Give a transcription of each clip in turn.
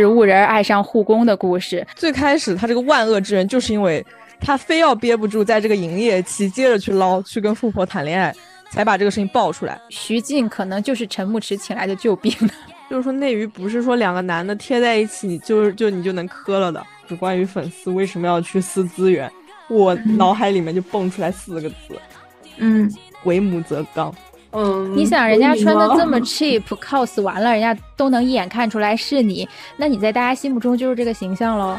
植物人爱上护工的故事。最开始他这个万恶之人，就是因为他非要憋不住，在这个营业期接着去捞，去跟富婆谈恋爱，才把这个事情爆出来。徐静可能就是陈牧驰请来的救兵。就是说内娱不是说两个男的贴在一起，就是就你就能磕了的。是关于粉丝为什么要去撕资源，我脑海里面就蹦出来四个字，嗯，为母则刚。嗯，你想人家穿的这么 cheap，cos 完了，人家都能一眼看出来是你，那你在大家心目中就是这个形象喽。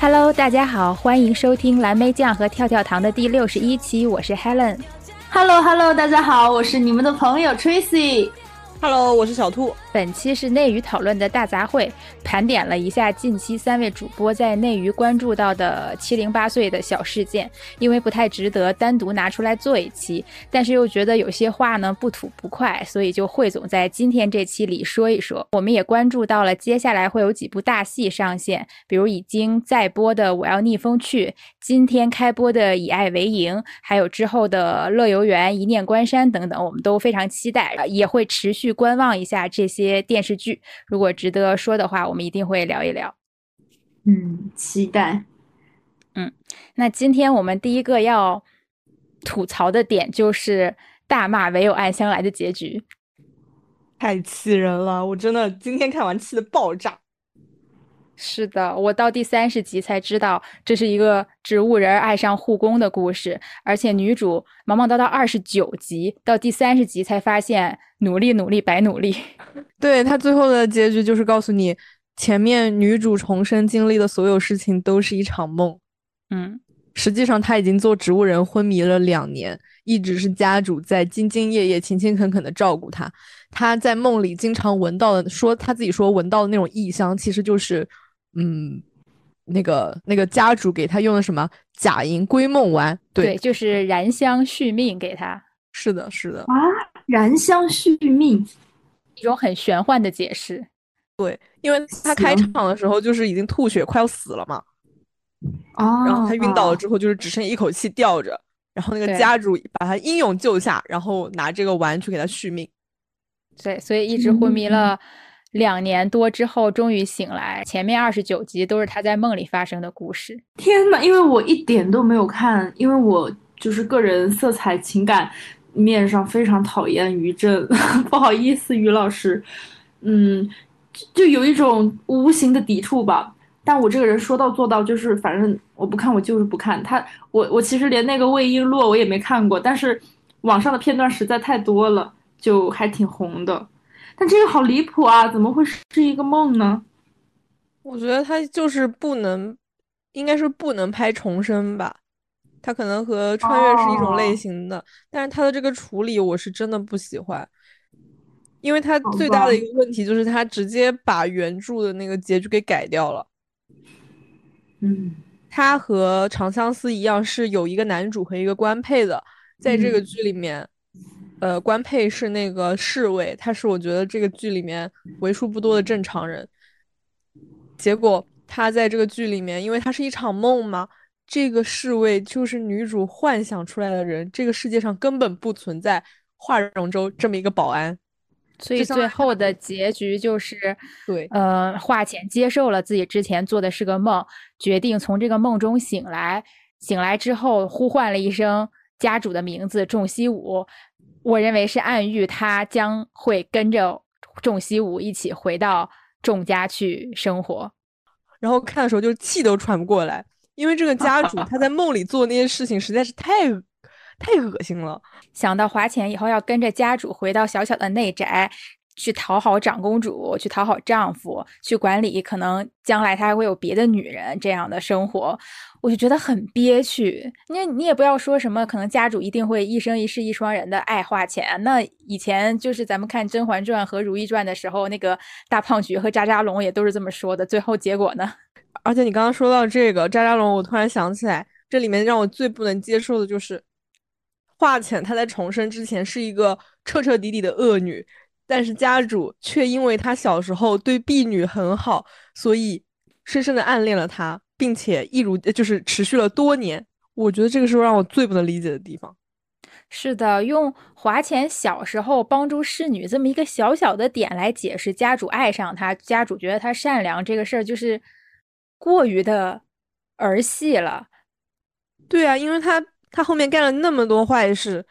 Hello，大家好，欢迎收听蓝莓酱和跳跳糖的第六十一期，我是 Helen。Hello，Hello，大家好，我是你们的朋友 Tracy。Hello，我是小兔。本期是内娱讨论的大杂烩，盘点了一下近期三位主播在内娱关注到的七零八碎的小事件，因为不太值得单独拿出来做一期，但是又觉得有些话呢不吐不快，所以就汇总在今天这期里说一说。我们也关注到了接下来会有几部大戏上线，比如已经在播的《我要逆风去》，今天开播的《以爱为营》，还有之后的《乐游原》《一念关山》等等，我们都非常期待，也会持续观望一下这些电视剧。如果值得说的话，我们一定会聊一聊。嗯，期待。嗯，那今天我们第一个要吐槽的点就是大骂唯有暗香来的结局，太气人了！我真的今天看完气的爆炸。是的，我到第三十集才知道这是一个植物人爱上护工的故事，而且女主忙忙叨叨二十九集，到第三十集才发现努力努力白努力。对他最后的结局就是告诉你，前面女主重生经历的所有事情都是一场梦。嗯，实际上他已经做植物人昏迷了两年，一直是家主在兢兢业业、勤勤恳恳的照顾他。他在梦里经常闻到的，说他自己说闻到的那种异香，其实就是。嗯，那个那个家主给他用的什么假银归梦丸？对，就是燃香续命给他。是的，是的啊，燃香续命，一种很玄幻的解释。对，因为他开场的时候就是已经吐血快要死了嘛。哦。然后他晕倒了之后，就是只剩一口气吊着，然后那个家主把他英勇救下，然后拿这个丸去给他续命。对，所以一直昏迷了。两年多之后，终于醒来。前面二十九集都是他在梦里发生的故事。天呐，因为我一点都没有看，因为我就是个人色彩情感面上非常讨厌于正，不好意思，于老师。嗯，就有一种无形的抵触吧。但我这个人说到做到，就是反正我不看，我就是不看。他，我我其实连那个魏璎珞我也没看过，但是网上的片段实在太多了，就还挺红的。但这个好离谱啊！怎么会是一个梦呢？我觉得他就是不能，应该是不能拍重生吧。他可能和穿越是一种类型的，但是他的这个处理我是真的不喜欢，因为他最大的一个问题就是他直接把原著的那个结局给改掉了。嗯，他和《长相思》一样是有一个男主和一个官配的，在这个剧里面。呃，官配是那个侍卫，他是我觉得这个剧里面为数不多的正常人。结果他在这个剧里面，因为他是一场梦嘛，这个侍卫就是女主幻想出来的人，这个世界上根本不存在华容州这么一个保安。所以最后的结局就是，对，呃，华浅接受了自己之前做的是个梦，决定从这个梦中醒来。醒来之后，呼唤了一声家主的名字仲西武。我认为是暗喻他将会跟着仲西武一起回到仲家去生活，然后看的时候就气都喘不过来，因为这个家主他在 梦里做那些事情实在是太太恶心了。想到华浅以后要跟着家主回到小小的内宅。去讨好长公主，去讨好丈夫，去管理可能将来他还会有别的女人这样的生活，我就觉得很憋屈。你你也不要说什么，可能家主一定会一生一世一双人的爱花钱。那以前就是咱们看《甄嬛传》和《如懿传》的时候，那个大胖菊和渣渣龙也都是这么说的。最后结果呢？而且你刚刚说到这个渣渣龙，我突然想起来，这里面让我最不能接受的就是华浅，她在重生之前是一个彻彻底底的恶女。但是家主却因为他小时候对婢女很好，所以深深的暗恋了她，并且一如就是持续了多年。我觉得这个是让我最不能理解的地方。是的，用华浅小时候帮助侍女这么一个小小的点来解释家主爱上他，家主觉得他善良这个事儿，就是过于的儿戏了。对啊，因为他他后面干了那么多坏事。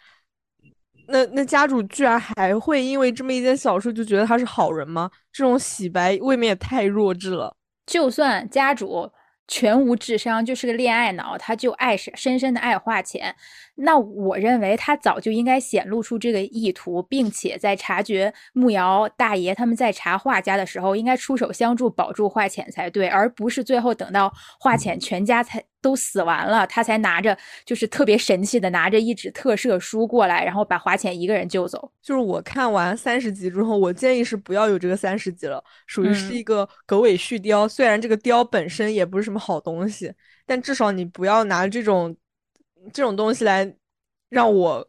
那那家主居然还会因为这么一件小事就觉得他是好人吗？这种洗白未免也太弱智了。就算家主全无智商，就是个恋爱脑，他就爱深深的爱花钱。那我认为他早就应该显露出这个意图，并且在察觉慕瑶大爷他们在查画家的时候，应该出手相助，保住画浅才对，而不是最后等到画浅全家才都死完了，他才拿着就是特别神气的拿着一纸特赦书过来，然后把华浅一个人救走。就是我看完三十集之后，我建议是不要有这个三十集了，属于是一个狗尾续貂。虽然这个貂本身也不是什么好东西，但至少你不要拿这种。这种东西来让我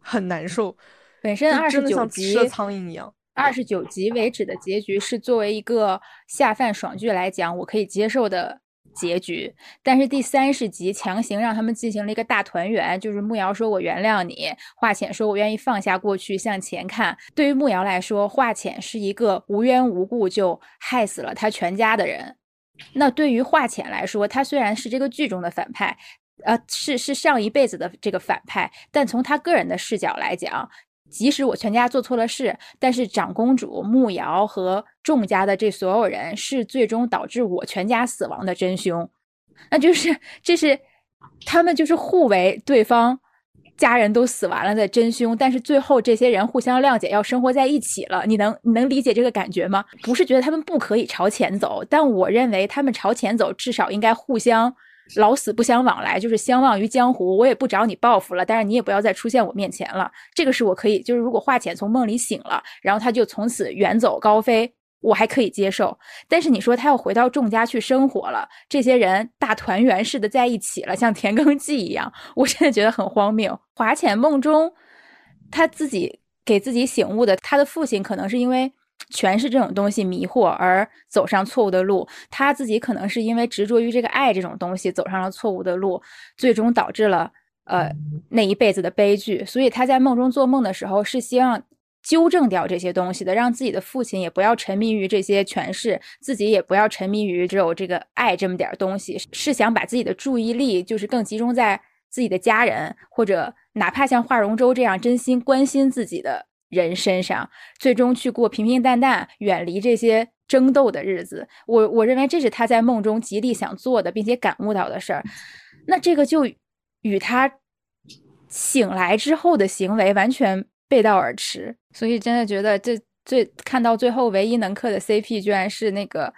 很难受。本身二十九集吃苍蝇一样，二十九集为止的结局是作为一个下饭爽剧来讲，我可以接受的结局。但是第三十集强行让他们进行了一个大团圆，就是慕瑶说我原谅你，华浅说我愿意放下过去向前看。对于慕瑶来说，华浅是一个无缘无故就害死了他全家的人。那对于华浅来说，他虽然是这个剧中的反派。呃，是是上一辈子的这个反派，但从他个人的视角来讲，即使我全家做错了事，但是长公主慕瑶和众家的这所有人是最终导致我全家死亡的真凶，那就是这是他们就是互为对方家人都死完了的真凶，但是最后这些人互相谅解，要生活在一起了。你能你能理解这个感觉吗？不是觉得他们不可以朝前走，但我认为他们朝前走至少应该互相。老死不相往来，就是相忘于江湖。我也不找你报复了，但是你也不要再出现我面前了。这个是我可以，就是如果华浅从梦里醒了，然后他就从此远走高飞，我还可以接受。但是你说他要回到众家去生活了，这些人大团圆似的在一起了，像田耕记一样，我真的觉得很荒谬。华浅梦中他自己给自己醒悟的，他的父亲可能是因为。全是这种东西迷惑而走上错误的路，他自己可能是因为执着于这个爱这种东西走上了错误的路，最终导致了呃那一辈子的悲剧。所以他在梦中做梦的时候是希望纠正掉这些东西的，让自己的父亲也不要沉迷于这些权势，自己也不要沉迷于只有这个爱这么点东西，是想把自己的注意力就是更集中在自己的家人，或者哪怕像华容周这样真心关心自己的。人身上，最终去过平平淡淡、远离这些争斗的日子。我我认为这是他在梦中极力想做的，并且感悟到的事儿。那这个就与他醒来之后的行为完全背道而驰。所以真的觉得，这最看到最后唯一能磕的 CP，居然是那个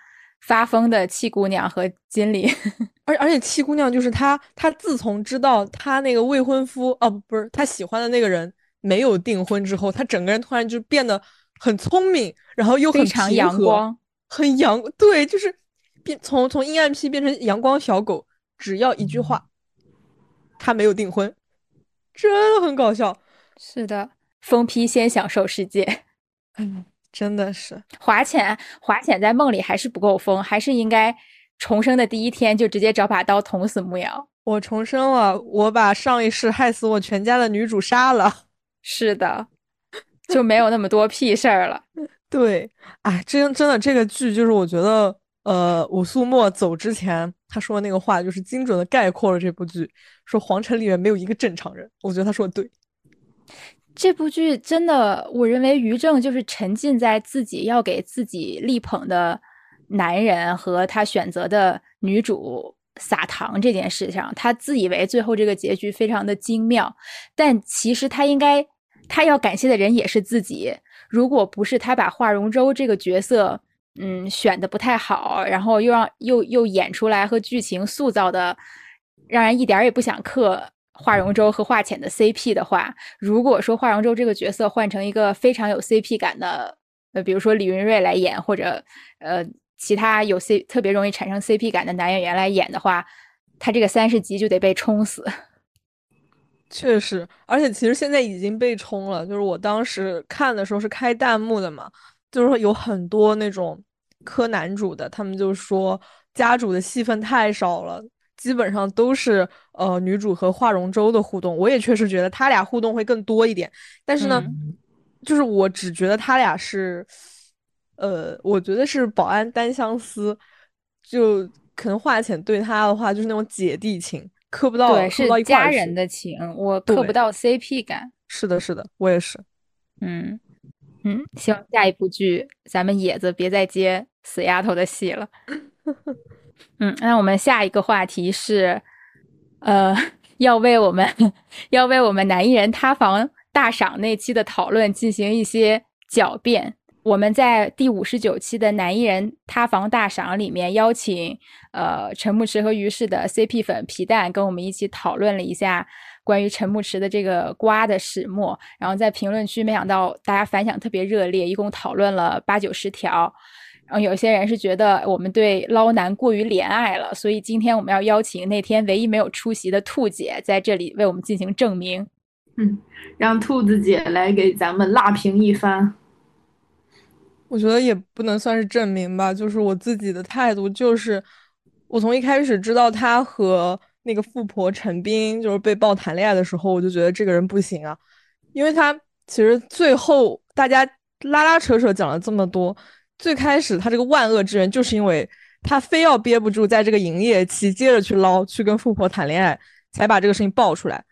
发疯的七姑娘和金离。而而且七姑娘就是她，她自从知道她那个未婚夫哦，不是她喜欢的那个人。没有订婚之后，他整个人突然就变得很聪明，然后又很阳光，很阳对，就是变从从阴暗批变成阳光小狗。只要一句话，他没有订婚，真的很搞笑。是的，疯批先享受世界。嗯，真的是华浅，华浅在梦里还是不够疯，还是应该重生的第一天就直接找把刀捅死木瑶。我重生了，我把上一世害死我全家的女主杀了。是的，就没有那么多屁事儿了。对，哎，真真的这个剧就是我觉得，呃，武素墨走之前他说的那个话，就是精准的概括了这部剧。说皇城里面没有一个正常人，我觉得他说的对。这部剧真的，我认为于正就是沉浸在自己要给自己力捧的男人和他选择的女主。撒糖这件事上，他自以为最后这个结局非常的精妙，但其实他应该，他要感谢的人也是自己。如果不是他把华容周这个角色，嗯，选的不太好，然后又让又又演出来和剧情塑造的，让人一点也不想磕华容周和华浅的 CP 的话，如果说华容周这个角色换成一个非常有 CP 感的，呃，比如说李云瑞来演，或者呃。其他有 C 特别容易产生 CP 感的男演员来演的话，他这个三十集就得被冲死。确实，而且其实现在已经被冲了。就是我当时看的时候是开弹幕的嘛，就是说有很多那种磕男主的，他们就说家主的戏份太少了，基本上都是呃女主和华容周的互动。我也确实觉得他俩互动会更多一点，但是呢，就是我只觉得他俩是，呃，我觉得是保安单相思，就可能华浅对他的话就是那种姐弟情。磕不到，对，是家人的情，我磕不到 CP 感。是的，是的，我也是。嗯嗯，希望下一部剧咱们野子别再接死丫头的戏了。嗯，那我们下一个话题是，呃，要为我们要为我们男艺人塌房大赏那期的讨论进行一些狡辩。我们在第五十九期的男艺人塌房大赏里面邀请，呃，陈牧驰和于适的 CP 粉皮蛋跟我们一起讨论了一下关于陈牧驰的这个瓜的始末，然后在评论区没想到大家反响特别热烈，一共讨论了八九十条，然后有些人是觉得我们对捞男过于怜爱了，所以今天我们要邀请那天唯一没有出席的兔姐在这里为我们进行证明，嗯，让兔子姐来给咱们辣评一番。我觉得也不能算是证明吧，就是我自己的态度，就是我从一开始知道他和那个富婆陈斌就是被曝谈恋爱的时候，我就觉得这个人不行啊，因为他其实最后大家拉拉扯扯讲了这么多，最开始他这个万恶之源就是因为他非要憋不住，在这个营业期接着去捞，去跟富婆谈恋爱，才把这个事情爆出来。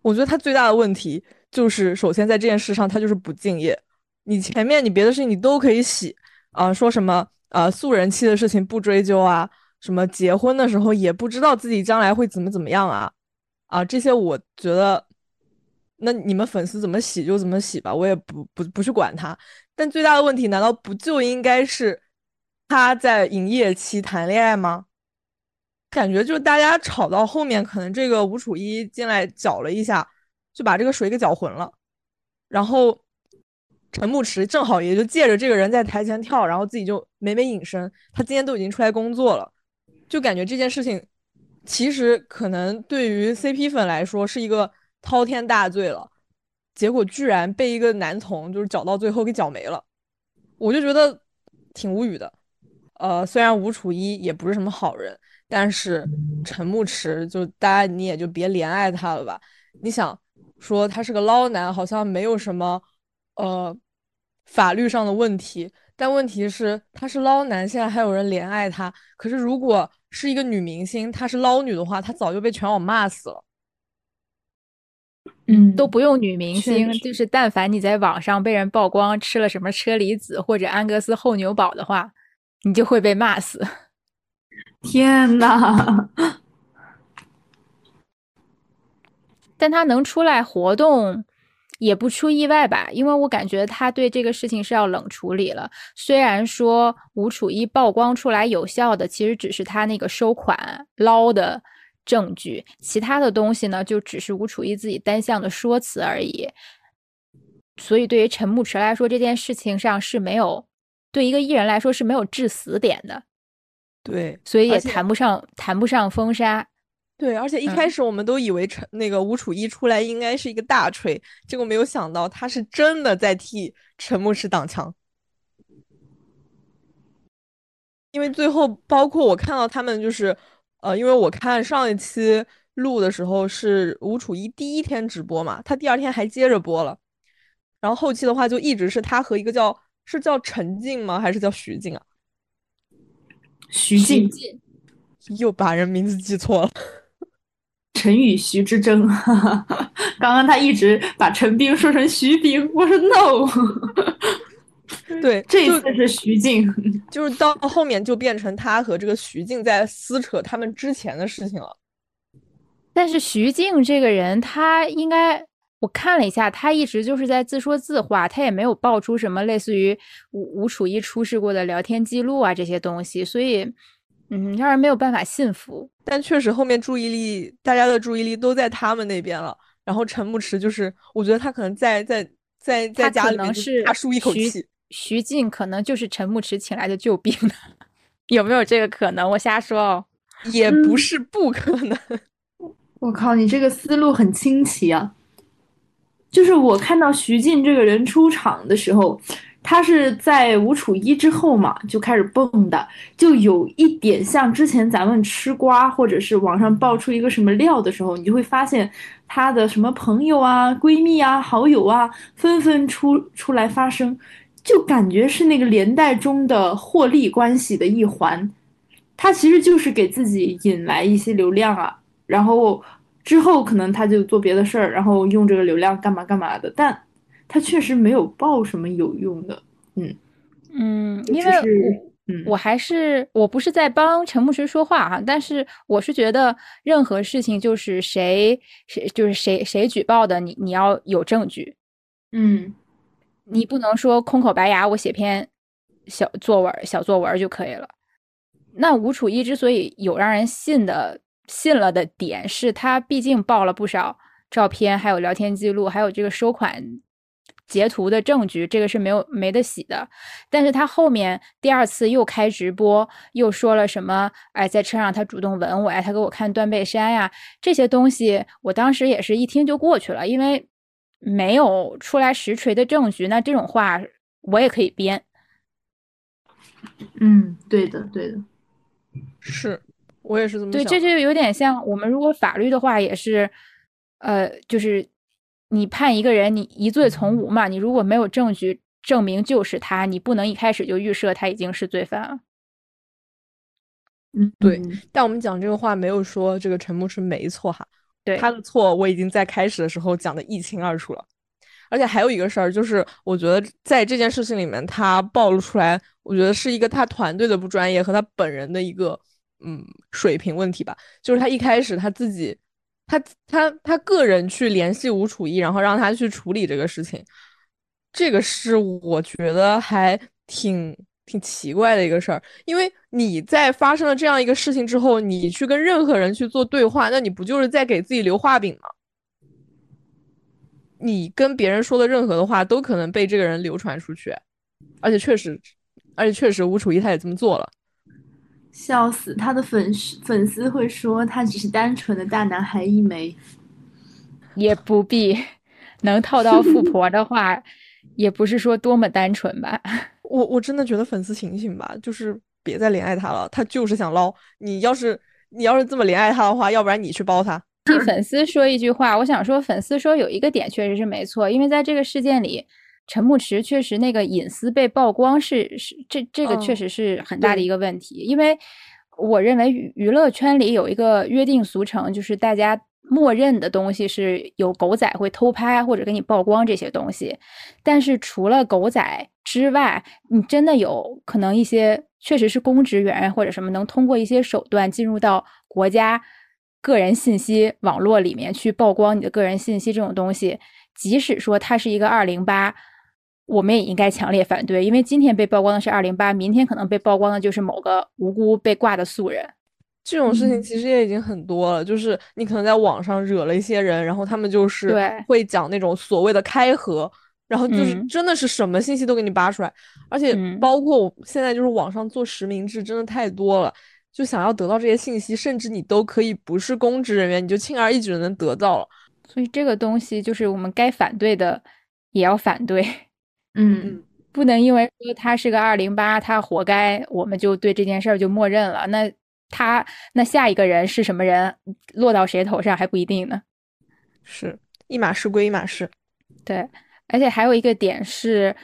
我觉得他最大的问题就是，首先在这件事上他就是不敬业。你前面你别的事情你都可以洗啊，说什么啊素人妻的事情不追究啊，什么结婚的时候也不知道自己将来会怎么怎么样啊啊这些我觉得，那你们粉丝怎么洗就怎么洗吧，我也不不不去管他。但最大的问题难道不就应该是他在营业期谈恋爱吗？感觉就大家吵到后面，可能这个吴楚一进来搅了一下，就把这个水给搅浑了，然后。陈牧驰正好也就借着这个人在台前跳，然后自己就美美隐身。他今天都已经出来工作了，就感觉这件事情其实可能对于 CP 粉来说是一个滔天大罪了，结果居然被一个男同就是搅到最后给搅没了，我就觉得挺无语的。呃，虽然吴楚一也不是什么好人，但是陈牧驰就大家你也就别怜爱他了吧。你想说他是个捞男，好像没有什么。呃，法律上的问题，但问题是他是捞男，现在还有人怜爱他。可是如果是一个女明星，她是捞女的话，她早就被全网骂死了。嗯，都不用女明星，就是但凡你在网上被人曝光吃了什么车厘子或者安格斯厚牛堡的话，你就会被骂死。天呐！但他能出来活动。也不出意外吧，因为我感觉他对这个事情是要冷处理了。虽然说吴楚一曝光出来有效的，其实只是他那个收款捞的证据，其他的东西呢，就只是吴楚一自己单向的说辞而已。所以对于陈牧驰来说，这件事情上是没有对一个艺人来说是没有致死点的。对，所以也谈不上谈不上封杀。对，而且一开始我们都以为陈那个吴楚一出来应该是一个大锤，结果没有想到他是真的在替陈牧驰挡枪。因为最后，包括我看到他们就是，呃，因为我看上一期录的时候是吴楚一第一天直播嘛，他第二天还接着播了，然后后期的话就一直是他和一个叫是叫陈静吗？还是叫徐静啊？徐静，又把人名字记错了。陈与徐之争，刚刚他一直把陈冰说成徐冰，我说 no，对，这一次是徐静，就是到后面就变成他和这个徐静在撕扯他们之前的事情了。但是徐静这个人，他应该我看了一下，他一直就是在自说自话，他也没有爆出什么类似于吴吴楚一出示过的聊天记录啊这些东西，所以。嗯，让人没有办法信服。但确实后面注意力，大家的注意力都在他们那边了。然后陈牧驰就是，我觉得他可能在在在在家里面大舒一口气。徐静可能就是陈牧驰请来的救兵，有没有这个可能？我瞎说哦。也不是不可能。我靠，你这个思路很清奇啊！就是我看到徐静这个人出场的时候，他是在吴楚一之后嘛就开始蹦的，就有一点像之前咱们吃瓜或者是网上爆出一个什么料的时候，你就会发现他的什么朋友啊、闺蜜啊、好友啊纷纷出出来发声，就感觉是那个连带中的获利关系的一环。他其实就是给自己引来一些流量啊，然后。之后可能他就做别的事儿，然后用这个流量干嘛干嘛的，但他确实没有报什么有用的，嗯嗯，因为我我还是我不是在帮陈牧师说话哈，但是我是觉得任何事情就是谁谁就是谁谁举报的，你你要有证据，嗯，你不能说空口白牙，我写篇小作文小作文就可以了。那吴楚一之所以有让人信的。信了的点是他毕竟报了不少照片，还有聊天记录，还有这个收款截图的证据，这个是没有没得洗的。但是他后面第二次又开直播，又说了什么？哎，在车上他主动吻我呀，他给我看断背山呀，这些东西我当时也是一听就过去了，因为没有出来实锤的证据。那这种话我也可以编。嗯，对的，对的，是。我也是这么想对，这就有点像我们如果法律的话，也是，呃，就是你判一个人，你疑罪从无嘛。你如果没有证据证明就是他，你不能一开始就预设他已经是罪犯了。嗯，对。但我们讲这个话没有说这个陈牧是没错哈，对他的错我已经在开始的时候讲的一清二楚了。而且还有一个事儿，就是我觉得在这件事情里面，他暴露出来，我觉得是一个他团队的不专业和他本人的一个。嗯，水平问题吧，就是他一开始他自己，他他他个人去联系吴楚一，然后让他去处理这个事情，这个是我觉得还挺挺奇怪的一个事儿。因为你在发生了这样一个事情之后，你去跟任何人去做对话，那你不就是在给自己留画饼吗？你跟别人说的任何的话都可能被这个人流传出去，而且确实，而且确实吴楚一他也这么做了。笑死，他的粉丝粉丝会说他只是单纯的大男孩一枚，也不必能套到富婆的话，也不是说多么单纯吧。我我真的觉得粉丝醒醒吧，就是别再怜爱他了，他就是想捞。你要是你要是这么怜爱他的话，要不然你去包他。替粉丝说一句话，我想说，粉丝说有一个点确实是没错，因为在这个事件里。陈牧驰确实那个隐私被曝光是是这这个确实是很大的一个问题，因为我认为娱娱乐圈里有一个约定俗成，就是大家默认的东西是有狗仔会偷拍或者给你曝光这些东西，但是除了狗仔之外，你真的有可能一些确实是公职员或者什么能通过一些手段进入到国家个人信息网络里面去曝光你的个人信息这种东西，即使说它是一个二零八。我们也应该强烈反对，因为今天被曝光的是二零八，明天可能被曝光的就是某个无辜被挂的素人。这种事情其实也已经很多了，就是你可能在网上惹了一些人，然后他们就是会讲那种所谓的开合，然后就是真的是什么信息都给你扒出来，而且包括我现在就是网上做实名制真的太多了，就想要得到这些信息，甚至你都可以不是公职人员，你就轻而易举的能得到了。所以这个东西就是我们该反对的也要反对。嗯，不能因为说他是个二零八，他活该，我们就对这件事儿就默认了。那他那下一个人是什么人，落到谁头上还不一定呢。是一码事归一码事。对，而且还有一个点是，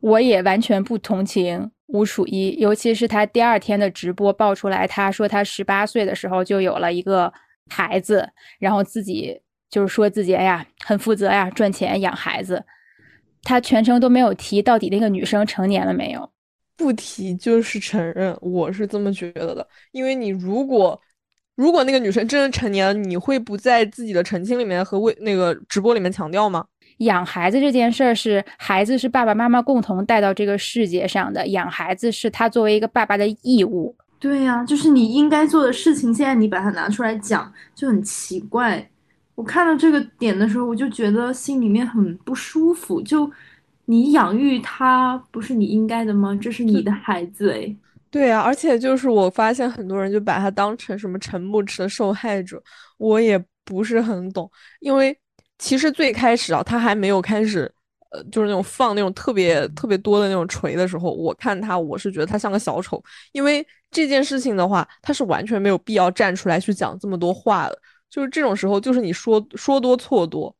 我也完全不同情吴楚一，尤其是他第二天的直播爆出来，他说他十八岁的时候就有了一个孩子，然后自己就是说自己哎呀很负责呀，赚钱养孩子。他全程都没有提到底那个女生成年了没有，不提就是承认，我是这么觉得的。因为你如果如果那个女生真的成年了，你会不在自己的澄清里面和为那个直播里面强调吗？养孩子这件事儿是孩子是爸爸妈妈共同带到这个世界上的，养孩子是他作为一个爸爸的义务。对呀，就是你应该做的事情，现在你把它拿出来讲，就很奇怪。我看到这个点的时候，我就觉得心里面很不舒服。就你养育他，不是你应该的吗？这是你的孩子哎。对啊，而且就是我发现很多人就把他当成什么陈牧驰的受害者，我也不是很懂，因为其实最开始啊，他还没有开始，呃，就是那种放那种特别特别多的那种锤的时候，我看他，我是觉得他像个小丑，因为这件事情的话，他是完全没有必要站出来去讲这么多话的，就是这种时候，就是你说说多错多。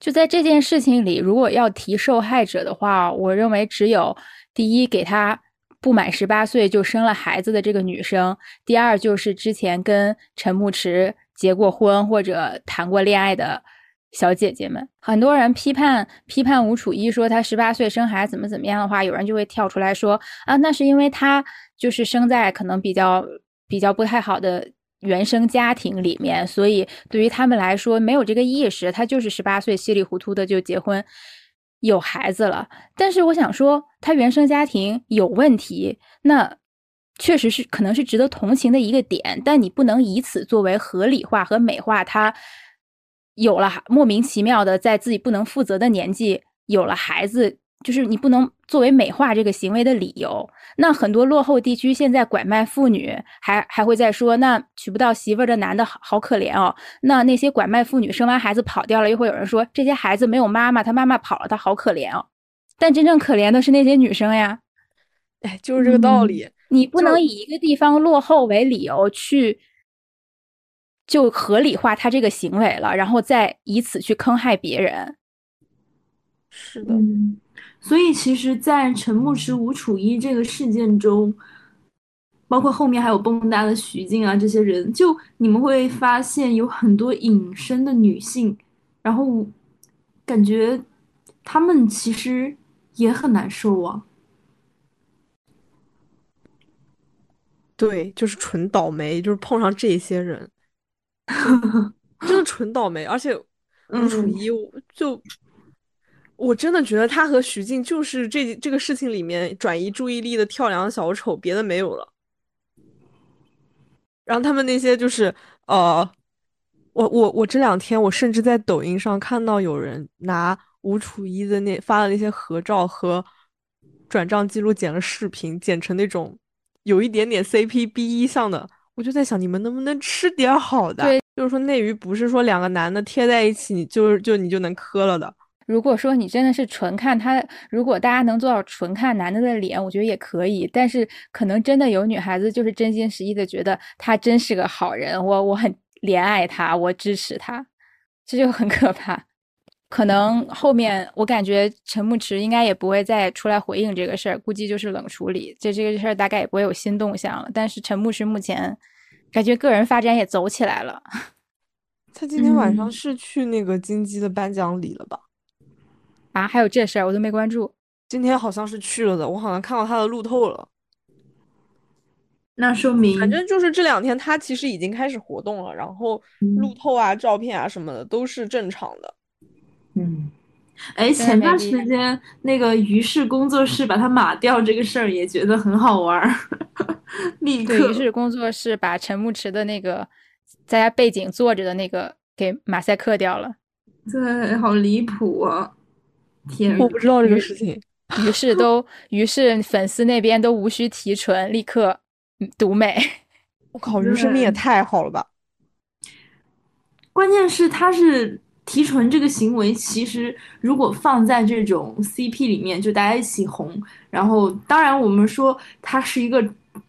就在这件事情里，如果要提受害者的话，我认为只有第一，给他不满十八岁就生了孩子的这个女生；第二，就是之前跟陈牧驰结过婚或者谈过恋爱的小姐姐们。很多人批判批判吴楚一说她十八岁生孩子怎么怎么样的话，有人就会跳出来说啊，那是因为她就是生在可能比较比较不太好的。原生家庭里面，所以对于他们来说没有这个意识，他就是十八岁稀里糊涂的就结婚有孩子了。但是我想说，他原生家庭有问题，那确实是可能是值得同情的一个点，但你不能以此作为合理化和美化他有了莫名其妙的在自己不能负责的年纪有了孩子。就是你不能作为美化这个行为的理由。那很多落后地区现在拐卖妇女，还还会再说，那娶不到媳妇儿的男的好好可怜哦。那那些拐卖妇女生完孩子跑掉了，又会有人说这些孩子没有妈妈，他妈妈跑了，他好可怜哦。但真正可怜的是那些女生呀。哎，就是这个道理。你不能以一个地方落后为理由去就合理化他这个行为了，然后再以此去坑害别人。是的。所以，其实，在陈牧驰、吴楚一这个事件中，包括后面还有蹦哒的徐静啊，这些人，就你们会发现有很多隐身的女性，然后感觉她们其实也很难受啊。对，就是纯倒霉，就是碰上这些人，真的纯倒霉。而且吴楚一就。我真的觉得他和徐静就是这这个事情里面转移注意力的跳梁小丑，别的没有了。然后他们那些就是呃，我我我这两天我甚至在抖音上看到有人拿吴楚一的那发的那些合照和转账记录剪了视频，剪成那种有一点点 CP B 一像的，我就在想你们能不能吃点好的？对，就是说内娱不是说两个男的贴在一起，你就就你就能磕了的。如果说你真的是纯看他，如果大家能做到纯看男的的脸，我觉得也可以。但是可能真的有女孩子就是真心实意的觉得他真是个好人，我我很怜爱他，我支持他，这就很可怕。可能后面我感觉陈牧驰应该也不会再出来回应这个事儿，估计就是冷处理。这这个事儿大概也不会有新动向了。但是陈牧驰目前感觉个人发展也走起来了。他今天晚上是去那个金鸡的颁奖礼了吧？啊，还有这事儿我都没关注。今天好像是去了的，我好像看到他的路透了。那说明，反正就是这两天他其实已经开始活动了，然后路透啊、照片啊什么的都是正常的。嗯，哎，前段时间那个于氏工作室把他码掉这个事儿也觉得很好玩儿，立刻。于是工作室把陈牧驰的那个在他背景坐着的那个给马赛克掉了。对，好离谱啊！天，我不知道这个事情。于是都，于是粉丝那边都无需提纯，立刻独美。我靠，于是命也太好了吧！关键是他是提纯这个行为，其实如果放在这种 CP 里面，就大家一起红。然后，当然我们说它是一个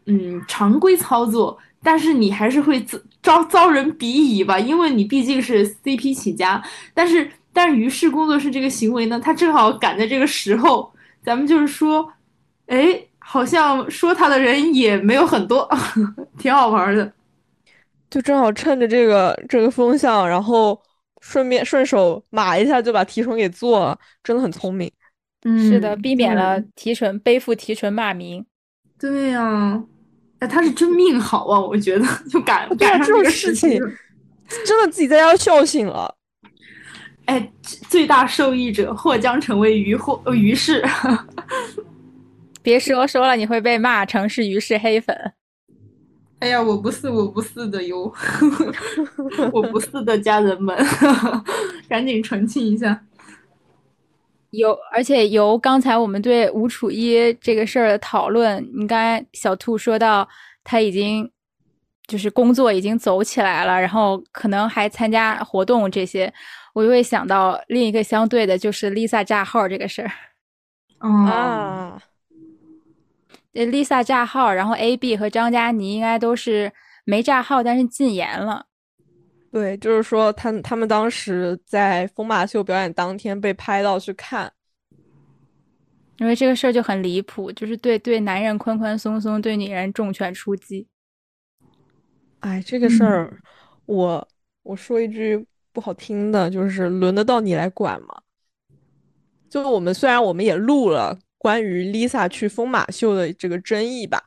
嗯常规操作，但是你还是会遭遭人鄙夷吧，因为你毕竟是 CP 起家。但是。但是于是工作室这个行为呢，他正好赶在这个时候，咱们就是说，哎，好像说他的人也没有很多，挺好玩的，就正好趁着这个这个风向，然后顺便顺手码一下就把提成给做了，真的很聪明。嗯，是的，避免了提纯背负提成骂名。对呀，哎，他是真命好啊，我觉得就赶赶上这种事情，真的自己在家笑醒了。哎，最大受益者或将成为于或于是，别说说了，你会被骂成是于是黑粉。哎呀，我不是，我不是的哟，我不是的家人们，赶紧澄清一下。有，而且由刚才我们对吴楚一这个事儿的讨论，你刚才小兔说到他已经。就是工作已经走起来了，然后可能还参加活动这些，我就会想到另一个相对的，就是 Lisa 炸号这个事儿。啊，呃，Lisa 炸号，然后 AB 和张嘉倪应该都是没炸号，但是禁言了。对，就是说他他们当时在疯马秀表演当天被拍到去看，因为这个事儿就很离谱，就是对对男人宽宽松松，对女人重拳出击。哎，这个事儿，我我说一句不好听的，就是轮得到你来管吗？就我们虽然我们也录了关于 Lisa 去疯马秀的这个争议吧，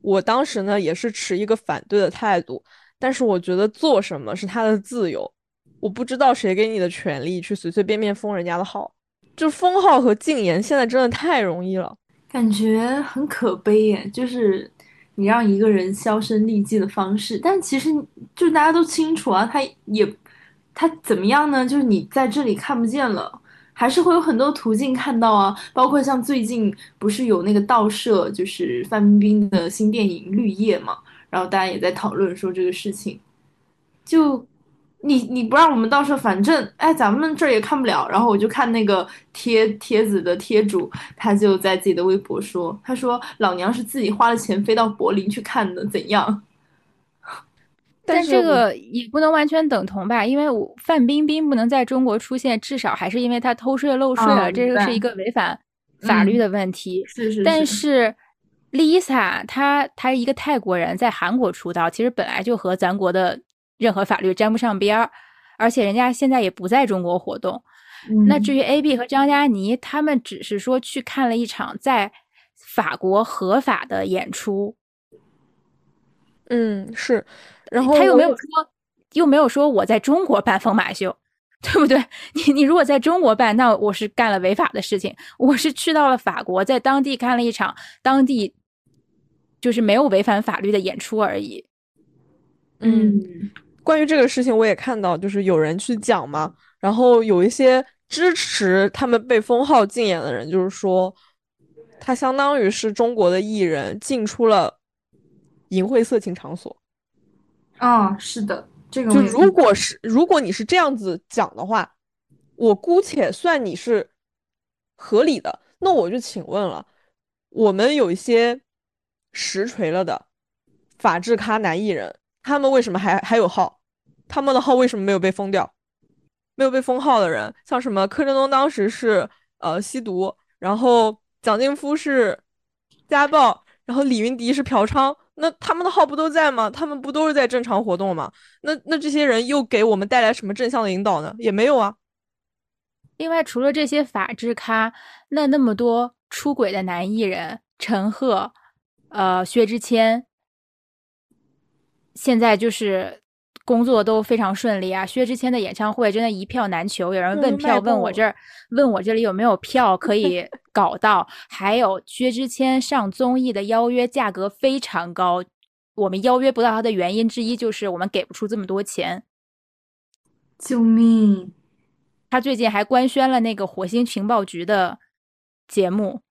我当时呢也是持一个反对的态度，但是我觉得做什么是他的自由，我不知道谁给你的权利去随随便便封人家的号，就封号和禁言现在真的太容易了，感觉很可悲耶，就是。你让一个人销声匿迹的方式，但其实就大家都清楚啊，他也他怎么样呢？就是你在这里看不见了，还是会有很多途径看到啊。包括像最近不是有那个盗摄，就是范冰冰的新电影《绿叶》嘛，然后大家也在讨论说这个事情，就。你你不让我们到时候，反正哎，咱们这儿也看不了。然后我就看那个贴帖子的贴主，他就在自己的微博说：“他说老娘是自己花了钱飞到柏林去看的，怎样？”但这个也不能完全等同吧，因为我范冰冰不能在中国出现，至少还是因为她偷税漏税了，这个是一个违反法律的问题。是是。但是 Lisa 她她是一个泰国人，在韩国出道，其实本来就和咱国的。任何法律沾不上边儿，而且人家现在也不在中国活动。那至于 A B 和张嘉倪，他们只是说去看了一场在法国合法的演出。嗯，是。然后他又没有说，又没有说我在中国办疯马秀，对不对？你你如果在中国办，那我是干了违法的事情。我是去到了法国，在当地看了一场当地就是没有违反法律的演出而已。嗯。关于这个事情，我也看到，就是有人去讲嘛，然后有一些支持他们被封号禁言的人，就是说，他相当于是中国的艺人进出了淫秽色情场所。啊，是的，这个就如果是如果你是这样子讲的话，我姑且算你是合理的。那我就请问了，我们有一些实锤了的法制咖男艺人。他们为什么还还有号？他们的号为什么没有被封掉？没有被封号的人，像什么柯震东当时是呃吸毒，然后蒋劲夫是家暴，然后李云迪是嫖娼，那他们的号不都在吗？他们不都是在正常活动吗？那那这些人又给我们带来什么正向的引导呢？也没有啊。另外，除了这些法制咖，那那么多出轨的男艺人，陈赫，呃，薛之谦。现在就是工作都非常顺利啊！薛之谦的演唱会真的一票难求，有人问票问我这儿，问我这里有没有票可以搞到。还有薛之谦上综艺的邀约价格非常高，我们邀约不到他的原因之一就是我们给不出这么多钱。救命！他最近还官宣了那个火星情报局的节目，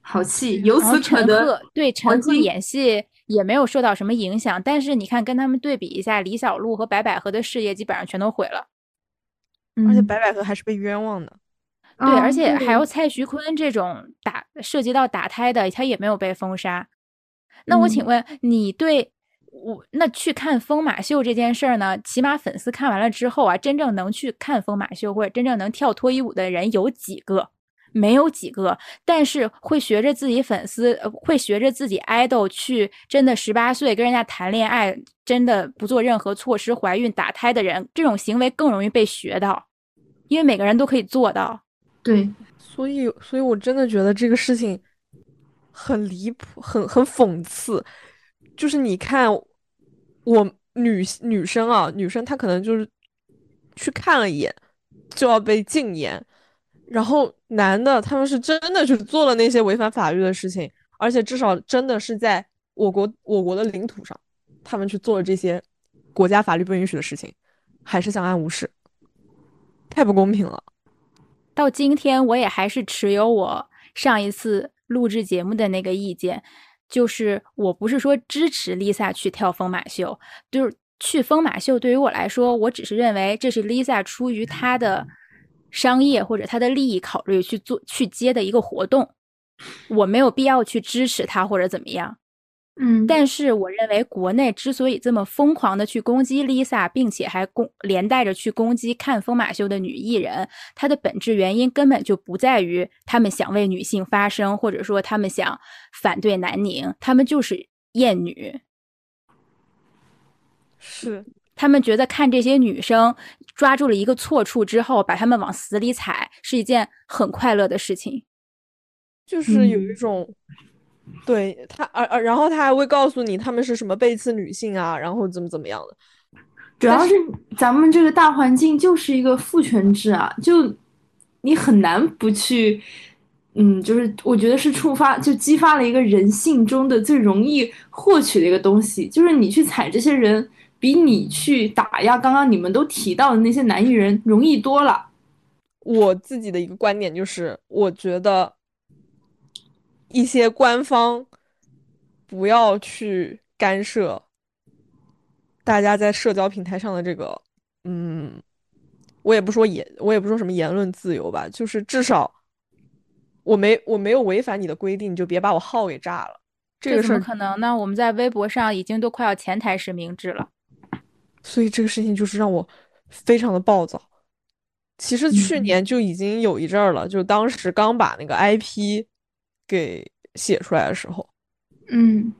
好气！由此可得，对陈赫演戏。也没有受到什么影响，但是你看，跟他们对比一下，李小璐和白百合的事业基本上全都毁了，而且白百合还是被冤枉的。对，而且还有蔡徐坤这种打涉及到打胎的，他也没有被封杀。那我请问你对我那去看疯马秀这件事儿呢？起码粉丝看完了之后啊，真正能去看疯马秀或者真正能跳脱衣舞的人有几个？没有几个，但是会学着自己粉丝，会学着自己爱豆去真的十八岁跟人家谈恋爱，真的不做任何措施怀孕打胎的人，这种行为更容易被学到，因为每个人都可以做到。对，所以，所以我真的觉得这个事情很离谱，很很讽刺。就是你看，我女女生啊，女生她可能就是去看了一眼，就要被禁言。然后男的他们是真的去做了那些违反法律的事情，而且至少真的是在我国我国的领土上，他们去做了这些国家法律不允许的事情，还是相安无事，太不公平了。到今天我也还是持有我上一次录制节目的那个意见，就是我不是说支持 Lisa 去跳疯马秀，就是去疯马秀对于我来说，我只是认为这是 Lisa 出于她的商业或者他的利益考虑去做去接的一个活动，我没有必要去支持他或者怎么样。嗯，但是我认为，国内之所以这么疯狂的去攻击 Lisa，并且还攻连带着去攻击看疯马秀的女艺人，它的本质原因根本就不在于他们想为女性发声，或者说他们想反对南宁，他们就是厌女，是。他们觉得看这些女生抓住了一个错处之后，把他们往死里踩，是一件很快乐的事情。就是有一种。对他，而而然后他还会告诉你他们是什么背刺女性啊，然后怎么怎么样的。主要是咱们这个大环境就是一个父权制啊，就你很难不去，嗯，就是我觉得是触发，就激发了一个人性中的最容易获取的一个东西，就是你去踩这些人，比你去打压刚刚你们都提到的那些男艺人容易多了。我自己的一个观点就是，我觉得。一些官方不要去干涉大家在社交平台上的这个，嗯，我也不说言，我也不说什么言论自由吧，就是至少我没我没有违反你的规定，你就别把我号给炸了。这个怎么可能呢？我们在微博上已经都快要前台实名制了，所以这个事情就是让我非常的暴躁。其实去年就已经有一阵儿了，就当时刚把那个 IP。给写出来的时候，嗯，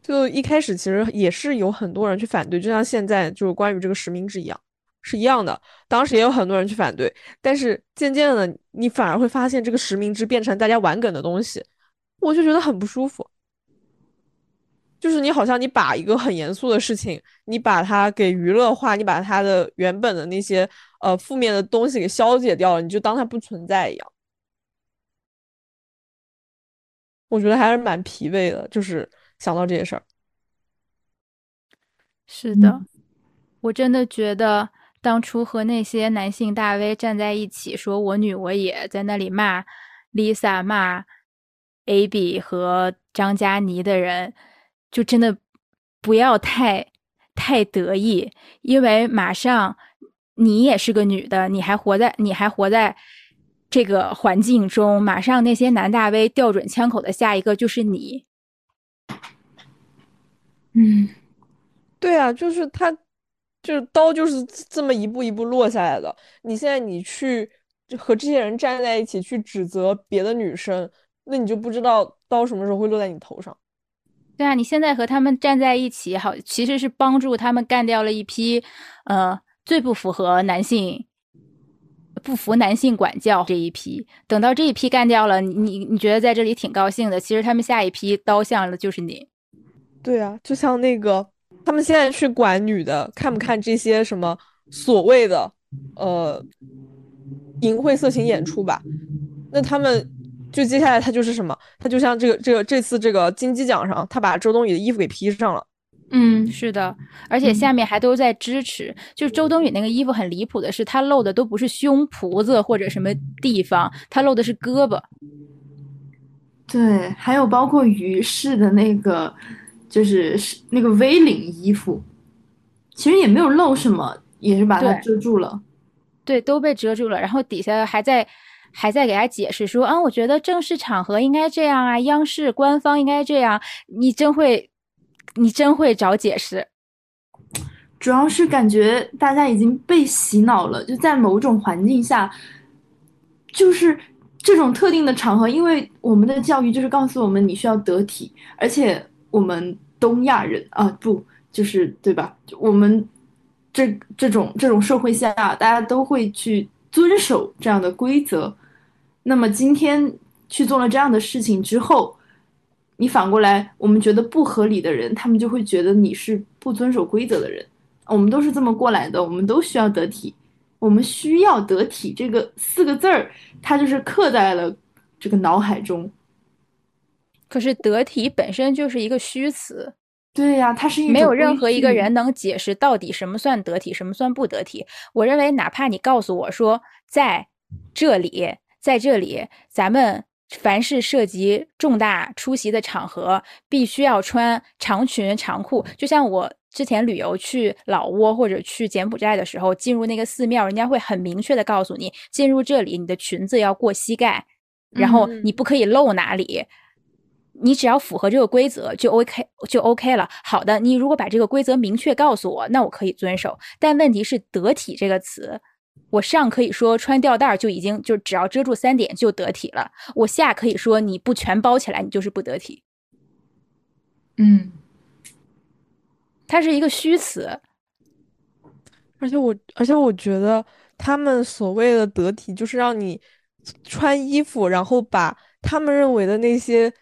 就一开始其实也是有很多人去反对，就像现在就是关于这个实名制一样，是一样的。当时也有很多人去反对，但是渐渐的，你反而会发现这个实名制变成大家玩梗的东西，我就觉得很不舒服。就是你好像你把一个很严肃的事情，你把它给娱乐化，你把它的原本的那些呃负面的东西给消解掉了，你就当它不存在一样。我觉得还是蛮疲惫的，就是想到这些事儿。是的，我真的觉得当初和那些男性大 V 站在一起，说我女我也在那里骂 Lisa、骂 AB 和张嘉倪的人，就真的不要太太得意，因为马上你也是个女的，你还活在，你还活在。这个环境中，马上那些男大 V 调准枪口的下一个就是你。嗯，对啊，就是他，就是刀就是这么一步一步落下来的。你现在你去和这些人站在一起去指责别的女生，那你就不知道刀什么时候会落在你头上。对啊，你现在和他们站在一起，好，其实是帮助他们干掉了一批，呃，最不符合男性。不服男性管教这一批，等到这一批干掉了，你你觉得在这里挺高兴的。其实他们下一批刀向的就是你。对啊，就像那个他们现在去管女的看不看这些什么所谓的呃淫秽色情演出吧，那他们就接下来他就是什么，他就像这个这个这次这个金鸡奖上，他把周冬雨的衣服给披上了。嗯，是的，而且下面还都在支持。就是周冬雨那个衣服很离谱的是，她露的都不是胸脯子或者什么地方，她露的是胳膊。对，还有包括于适的那个，就是那个 V 领衣服，其实也没有露什么，也是把它遮住了。对，都被遮住了。然后底下还在还在给他解释说，啊，我觉得正式场合应该这样啊，央视官方应该这样。你真会。你真会找解释，主要是感觉大家已经被洗脑了，就在某种环境下，就是这种特定的场合，因为我们的教育就是告诉我们你需要得体，而且我们东亚人啊，不就是对吧？我们这这种这种社会下，大家都会去遵守这样的规则。那么今天去做了这样的事情之后。你反过来，我们觉得不合理的人，他们就会觉得你是不遵守规则的人。我们都是这么过来的，我们都需要得体，我们需要得体这个四个字儿，它就是刻在了这个脑海中。可是得体本身就是一个虚词。对呀，它是一没有任何一个人能解释到底什么算得体，什么算不得体。我认为，哪怕你告诉我说，在这里，在这里，咱们。凡是涉及重大出席的场合，必须要穿长裙长裤。就像我之前旅游去老挝或者去柬埔寨的时候，进入那个寺庙，人家会很明确的告诉你，进入这里你的裙子要过膝盖，然后你不可以露哪里。你只要符合这个规则就 OK 就 OK 了。好的，你如果把这个规则明确告诉我，那我可以遵守。但问题是“得体”这个词。我上可以说穿吊带就已经就只要遮住三点就得体了，我下可以说你不全包起来你就是不得体。嗯，它是一个虚词，而且我而且我觉得他们所谓的得体就是让你穿衣服，然后把他们认为的那些。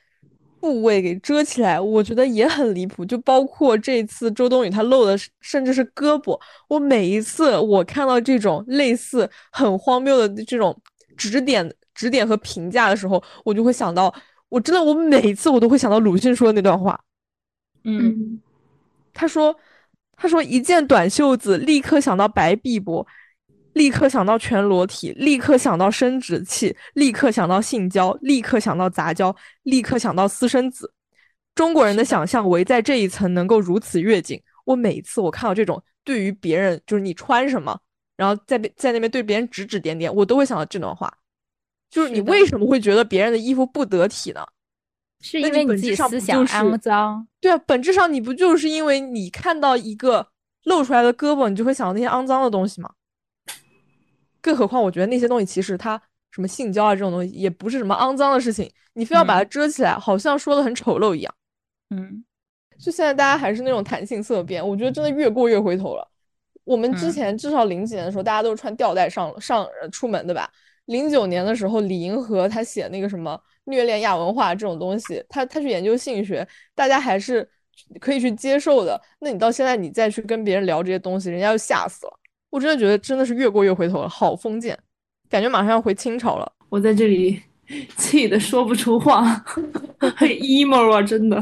部位给遮起来，我觉得也很离谱。就包括这次周冬雨她露的，甚至是胳膊。我每一次我看到这种类似很荒谬的这种指点、指点和评价的时候，我就会想到，我真的，我每一次我都会想到鲁迅说的那段话。嗯，他说，他说一件短袖子，立刻想到白臂膊。立刻想到全裸体，立刻想到生殖器，立刻想到性交，立刻想到杂交，立刻想到私生子。中国人的想象围在这一层能够如此越紧。我每一次我看到这种对于别人就是你穿什么，然后在在那边对别人指指点点，我都会想到这段话。就是你为什么会觉得别人的衣服不得体呢？是因为你自己思想肮脏。对啊，本质上你不就是因为你看到一个露出来的胳膊，你就会想到那些肮脏的东西吗？更何况，我觉得那些东西其实它什么性交啊这种东西也不是什么肮脏的事情，你非要把它遮起来，好像说的很丑陋一样。嗯，就现在大家还是那种弹性色变，我觉得真的越过越回头了。我们之前至少零几年的时候，大家都是穿吊带上上出门的吧？零九年的时候，李银河他写那个什么虐恋亚文化这种东西，他他去研究性学，大家还是可以去接受的。那你到现在你再去跟别人聊这些东西，人家就吓死了。我真的觉得真的是越过越回头了，好封建，感觉马上要回清朝了。我在这里气的说不出话，很 emo 啊，真的。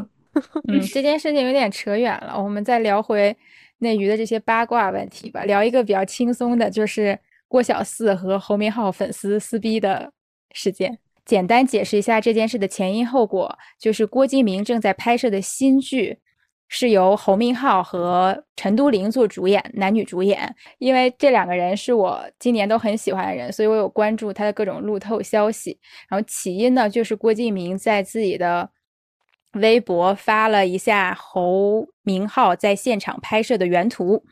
嗯，这件事情有点扯远了，我们再聊回内娱的这些八卦问题吧。聊一个比较轻松的，就是郭小四和侯明昊粉丝撕逼的事件。简单解释一下这件事的前因后果，就是郭敬明正在拍摄的新剧。是由侯明昊和陈都灵做主演，男女主演。因为这两个人是我今年都很喜欢的人，所以我有关注他的各种路透消息。然后起因呢，就是郭敬明在自己的微博发了一下侯明昊在现场拍摄的原图，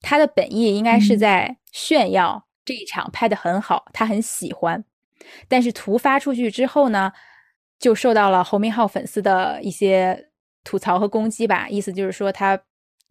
他的本意应该是在炫耀这一场拍的很好，他很喜欢。但是图发出去之后呢，就受到了侯明昊粉丝的一些。吐槽和攻击吧，意思就是说他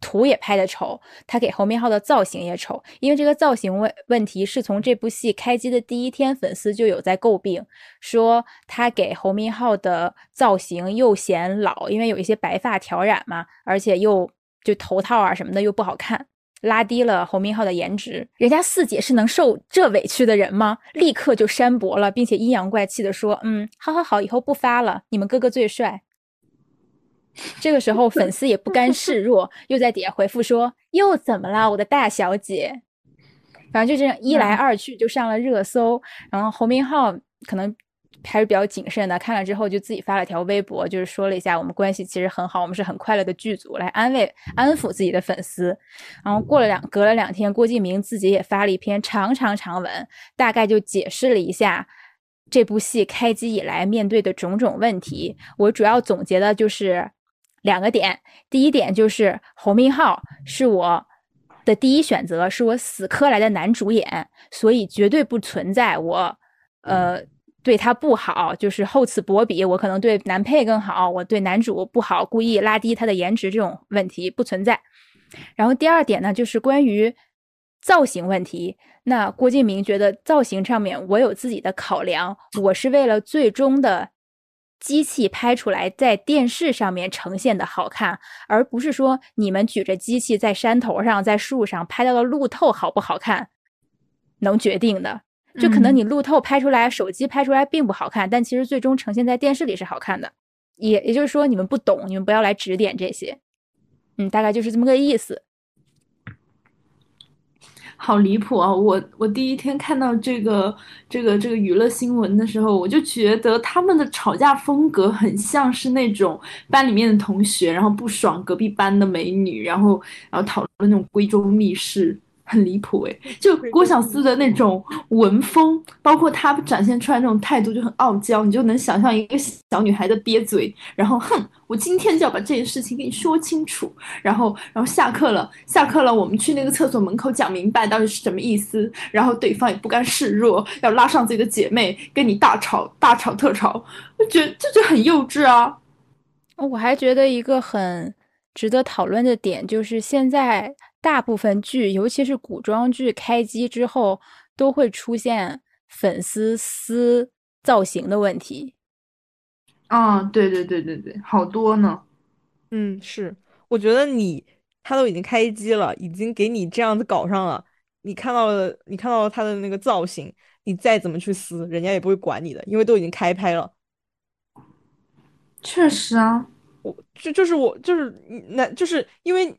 图也拍的丑，他给侯明昊的造型也丑。因为这个造型问问题是从这部戏开机的第一天，粉丝就有在诟病，说他给侯明昊的造型又显老，因为有一些白发挑染嘛，而且又就头套啊什么的又不好看，拉低了侯明昊的颜值。人家四姐是能受这委屈的人吗？立刻就删博了，并且阴阳怪气的说：“嗯，好好好，以后不发了，你们哥哥最帅。”这个时候，粉丝也不甘示弱，又在底下回复说：“又怎么了，我的大小姐？”反正就这样一来二去就上了热搜。然后侯明昊可能还是比较谨慎的，看了之后就自己发了条微博，就是说了一下我们关系其实很好，我们是很快乐的剧组，来安慰安抚自己的粉丝。然后过了两隔了两天，郭敬明自己也发了一篇长长长文，大概就解释了一下这部戏开机以来面对的种种问题。我主要总结的就是。两个点，第一点就是侯明昊是我的第一选择，是我死磕来的男主演，所以绝对不存在我，呃，对他不好，就是厚此薄彼，我可能对男配更好，我对男主不好，故意拉低他的颜值这种问题不存在。然后第二点呢，就是关于造型问题，那郭敬明觉得造型上面我有自己的考量，我是为了最终的。机器拍出来在电视上面呈现的好看，而不是说你们举着机器在山头上、在树上拍到的路透好不好看，能决定的。就可能你路透拍出来、手机拍出来并不好看，但其实最终呈现在电视里是好看的。也也就是说，你们不懂，你们不要来指点这些。嗯，大概就是这么个意思。好离谱啊！我我第一天看到这个这个这个娱乐新闻的时候，我就觉得他们的吵架风格很像是那种班里面的同学，然后不爽隔壁班的美女，然后然后讨论那种闺中密室。很离谱诶，就郭小四的那种文风，包括他展现出来那种态度就很傲娇，你就能想象一个小女孩的憋嘴，然后哼，我今天就要把这件事情给你说清楚，然后然后下课了，下课了，我们去那个厕所门口讲明白到底是什么意思，然后对方也不甘示弱，要拉上自己的姐妹跟你大吵大吵特吵，我觉得这就很幼稚啊。我还觉得一个很值得讨论的点就是现在。大部分剧，尤其是古装剧开机之后，都会出现粉丝撕造型的问题。啊，对对对对对，好多呢。嗯，是，我觉得你他都已经开机了，已经给你这样子搞上了，你看到了，你看到了他的那个造型，你再怎么去撕，人家也不会管你的，因为都已经开拍了。确实啊，我就就是我就是那就是因为。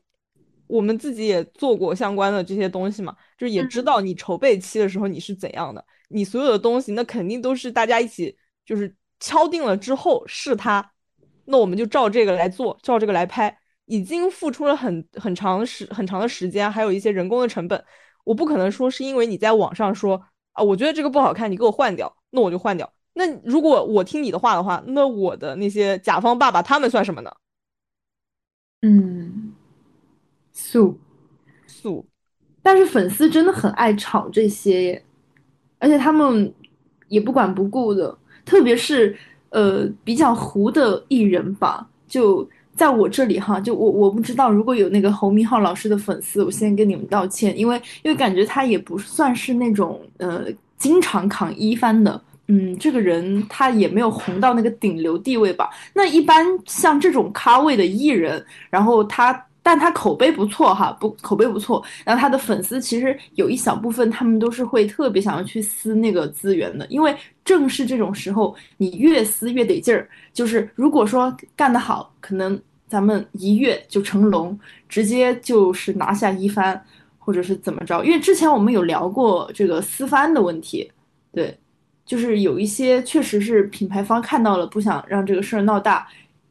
我们自己也做过相关的这些东西嘛，就是也知道你筹备期的时候你是怎样的，你所有的东西那肯定都是大家一起就是敲定了之后是它，那我们就照这个来做，照这个来拍，已经付出了很很长时很长的时间，还有一些人工的成本，我不可能说是因为你在网上说啊，我觉得这个不好看，你给我换掉，那我就换掉。那如果我听你的话的话，那我的那些甲方爸爸他们算什么呢？嗯。素素，但是粉丝真的很爱炒这些，而且他们也不管不顾的，特别是呃比较糊的艺人吧，就在我这里哈，就我我不知道如果有那个侯明昊老师的粉丝，我先跟你们道歉，因为因为感觉他也不算是那种呃经常扛一番的，嗯，这个人他也没有红到那个顶流地位吧。那一般像这种咖位的艺人，然后他。但他口碑不错哈，不口碑不错。然后他的粉丝其实有一小部分，他们都是会特别想要去撕那个资源的，因为正是这种时候，你越撕越得劲儿。就是如果说干得好，可能咱们一跃就成龙，直接就是拿下一番，或者是怎么着。因为之前我们有聊过这个撕番的问题，对，就是有一些确实是品牌方看到了，不想让这个事儿闹大，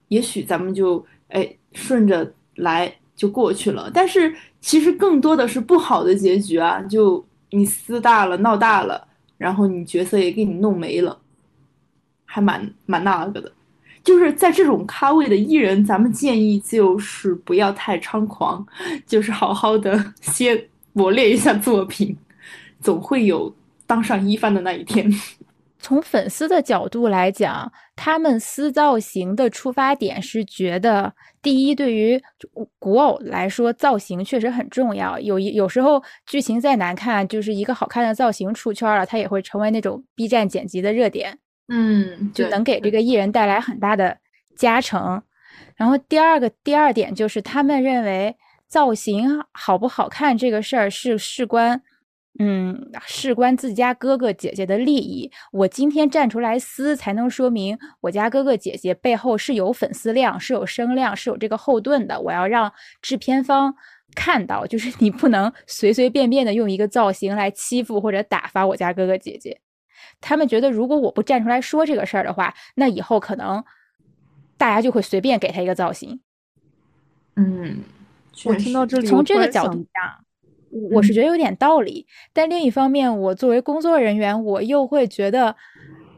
也许咱们就哎顺着来。就过去了，但是其实更多的是不好的结局啊！就你撕大了、闹大了，然后你角色也给你弄没了，还蛮蛮那个的。就是在这种咖位的艺人，咱们建议就是不要太猖狂，就是好好的 先磨练一下作品，总会有当上一番的那一天。从粉丝的角度来讲，他们撕造型的出发点是觉得，第一，对于古偶来说，造型确实很重要。有一有时候剧情再难看，就是一个好看的造型出圈了，它也会成为那种 B 站剪辑的热点，嗯，就能给这个艺人带来很大的加成。然后第二个第二点就是，他们认为造型好不好看这个事儿是事关。嗯，事关自家哥哥姐姐的利益，我今天站出来撕，才能说明我家哥哥姐姐背后是有粉丝量、是有声量、是有这个后盾的。我要让制片方看到，就是你不能随随便便的用一个造型来欺负或者打发我家哥哥姐姐。他们觉得，如果我不站出来说这个事儿的话，那以后可能大家就会随便给他一个造型。嗯，我听到这里，从这个角度讲。我是觉得有点道理，但另一方面，我作为工作人员，我又会觉得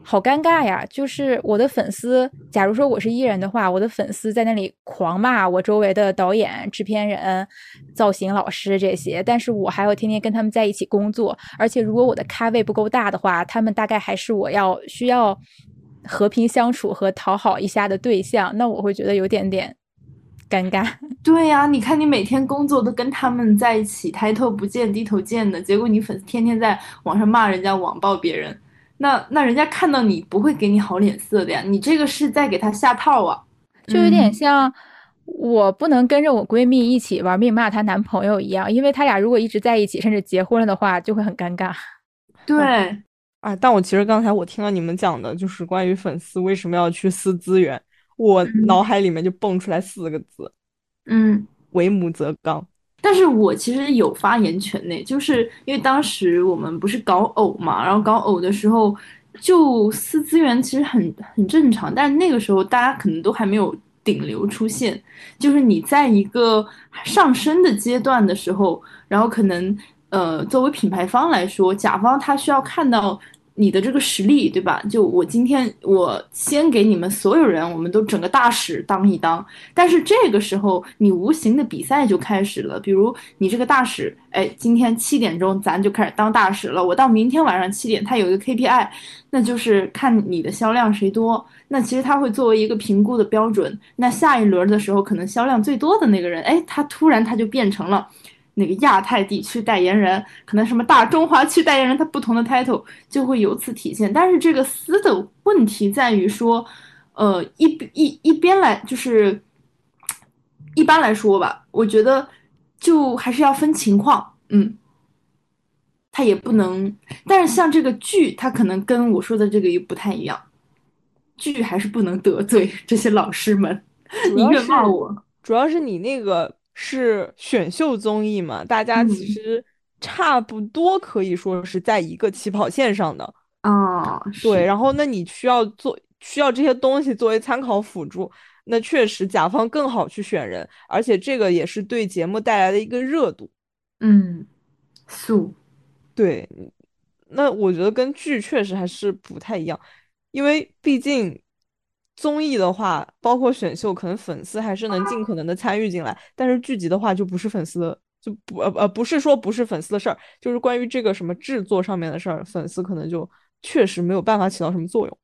好尴尬呀。就是我的粉丝，假如说我是艺人的话，我的粉丝在那里狂骂我周围的导演、制片人、造型老师这些，但是我还要天天跟他们在一起工作，而且如果我的咖位不够大的话，他们大概还是我要需要和平相处和讨好一下的对象，那我会觉得有点点。尴尬，对呀，你看你每天工作都跟他们在一起，抬头不见低头见的，结果你粉丝天天在网上骂人家、网暴别人，那那人家看到你不会给你好脸色的呀，你这个是在给他下套啊，就有点像我不能跟着我闺蜜一起玩命骂她男朋友一样，因为她俩如果一直在一起，甚至结婚了的话，就会很尴尬。对，啊，但我其实刚才我听了你们讲的，就是关于粉丝为什么要去撕资源。我脑海里面就蹦出来四个字，嗯，为母则刚。但是我其实有发言权呢，就是因为当时我们不是搞偶嘛，然后搞偶的时候，就私资源其实很很正常，但是那个时候大家可能都还没有顶流出现，就是你在一个上升的阶段的时候，然后可能呃作为品牌方来说，甲方他需要看到。你的这个实力，对吧？就我今天，我先给你们所有人，我们都整个大使当一当。但是这个时候，你无形的比赛就开始了。比如你这个大使，哎，今天七点钟咱就开始当大使了。我到明天晚上七点，他有一个 KPI，那就是看你的销量谁多。那其实他会作为一个评估的标准。那下一轮的时候，可能销量最多的那个人，哎，他突然他就变成了。那个亚太地区代言人，可能什么大中华区代言人，他不同的 title 就会由此体现。但是这个私的问题在于说，呃，一一一边来就是一般来说吧，我觉得就还是要分情况，嗯，他也不能。但是像这个剧，他可能跟我说的这个又不太一样，剧还是不能得罪这些老师们，宁愿骂我。主要是你那个。是选秀综艺嘛？大家其实差不多可以说是在一个起跑线上的啊。对，然后那你需要做需要这些东西作为参考辅助，那确实甲方更好去选人，而且这个也是对节目带来的一个热度。嗯，素，对，那我觉得跟剧确实还是不太一样，因为毕竟。综艺的话，包括选秀，可能粉丝还是能尽可能的参与进来。但是剧集的话，就不是粉丝的，就不呃呃，不是说不是粉丝的事儿，就是关于这个什么制作上面的事儿，粉丝可能就确实没有办法起到什么作用。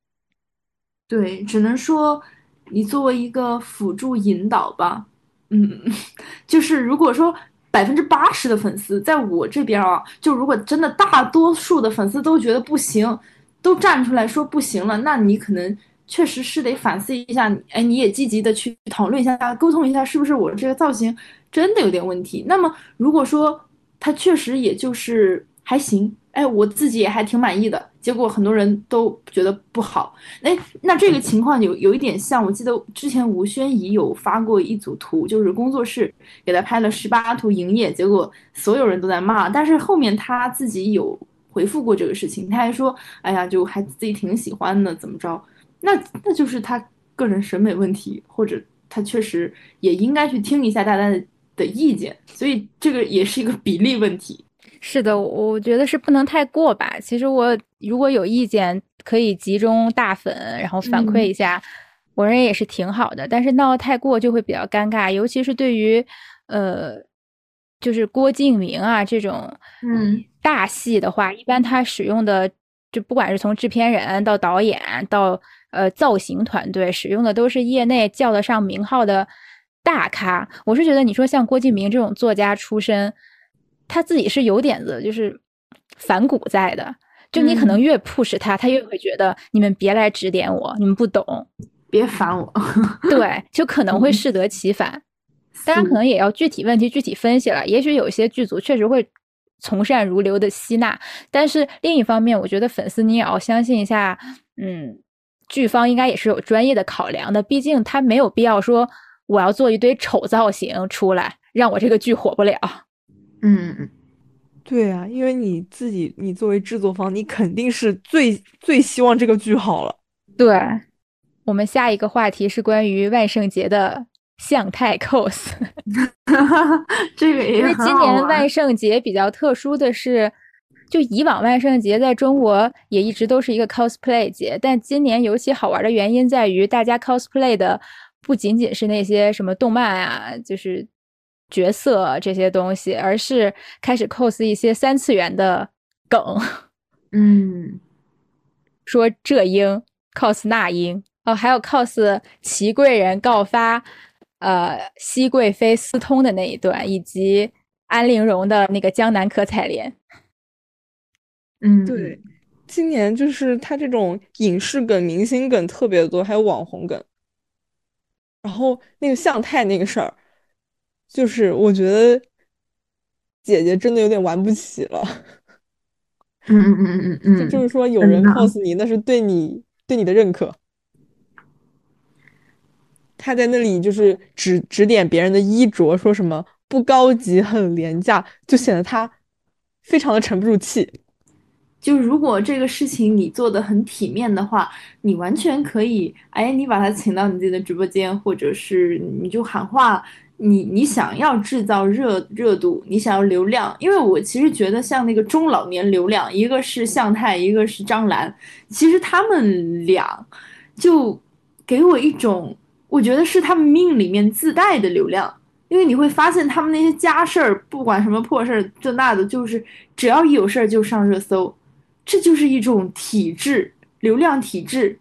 对，只能说你作为一个辅助引导吧。嗯，就是如果说百分之八十的粉丝在我这边啊，就如果真的大多数的粉丝都觉得不行，都站出来说不行了，那你可能。确实是得反思一下，哎，你也积极的去讨论一下，沟通一下，是不是我这个造型真的有点问题？那么如果说他确实也就是还行，哎，我自己也还挺满意的，结果很多人都觉得不好，哎，那这个情况有有一点像，我记得之前吴宣仪有发过一组图，就是工作室给他拍了十八图营业，结果所有人都在骂，但是后面他自己有回复过这个事情，他还说，哎呀，就还自己挺喜欢的，怎么着？那那就是他个人审美问题，或者他确实也应该去听一下大家的的意见，所以这个也是一个比例问题。是的，我觉得是不能太过吧。其实我如果有意见，可以集中大粉，然后反馈一下，我认为也是挺好的。但是闹得太过就会比较尴尬，尤其是对于呃，就是郭敬明啊这种嗯大戏的话，一般他使用的就不管是从制片人到导演到。呃，造型团队使用的都是业内叫得上名号的大咖。我是觉得，你说像郭敬明这种作家出身，他自己是有点子，就是反骨在的。就你可能越 push 他，他越会觉得你们别来指点我，你们不懂，别烦我。对，就可能会适得其反。当然，可能也要具体问题具体分析了。也许有些剧组确实会从善如流的吸纳，但是另一方面，我觉得粉丝你也要相信一下，嗯。剧方应该也是有专业的考量的，毕竟他没有必要说我要做一堆丑造型出来，让我这个剧火不了。嗯，对啊，因为你自己，你作为制作方，你肯定是最最希望这个剧好了。对，我们下一个话题是关于万圣节的向太 cos。这个也因为今年万圣节比较特殊的是。就以往万圣节在中国也一直都是一个 cosplay 节，但今年尤其好玩的原因在于，大家 cosplay 的不仅仅是那些什么动漫啊，就是角色这些东西，而是开始 cos 一些三次元的梗。嗯，说这英 cos 那英哦，还有 cos 祺贵人告发呃熹贵妃私通的那一段，以及安陵容的那个江南可采莲。嗯，对，今年就是他这种影视梗、明星梗特别多，还有网红梗。然后那个向太那个事儿，就是我觉得姐姐真的有点玩不起了。嗯嗯嗯嗯嗯，就是说有人 cos 你，那是对你对你的认可。他在那里就是指指点别人的衣着，说什么不高级，很廉价，就显得他非常的沉不住气。就如果这个事情你做的很体面的话，你完全可以，哎，你把他请到你自己的直播间，或者是你就喊话，你你想要制造热热度，你想要流量，因为我其实觉得像那个中老年流量，一个是向太，一个是张兰，其实他们俩就给我一种，我觉得是他们命里面自带的流量。因为你会发现他们那些家事儿，不管什么破事儿，这那的，就是只要一有事儿就上热搜。这就是一种体制，流量体制，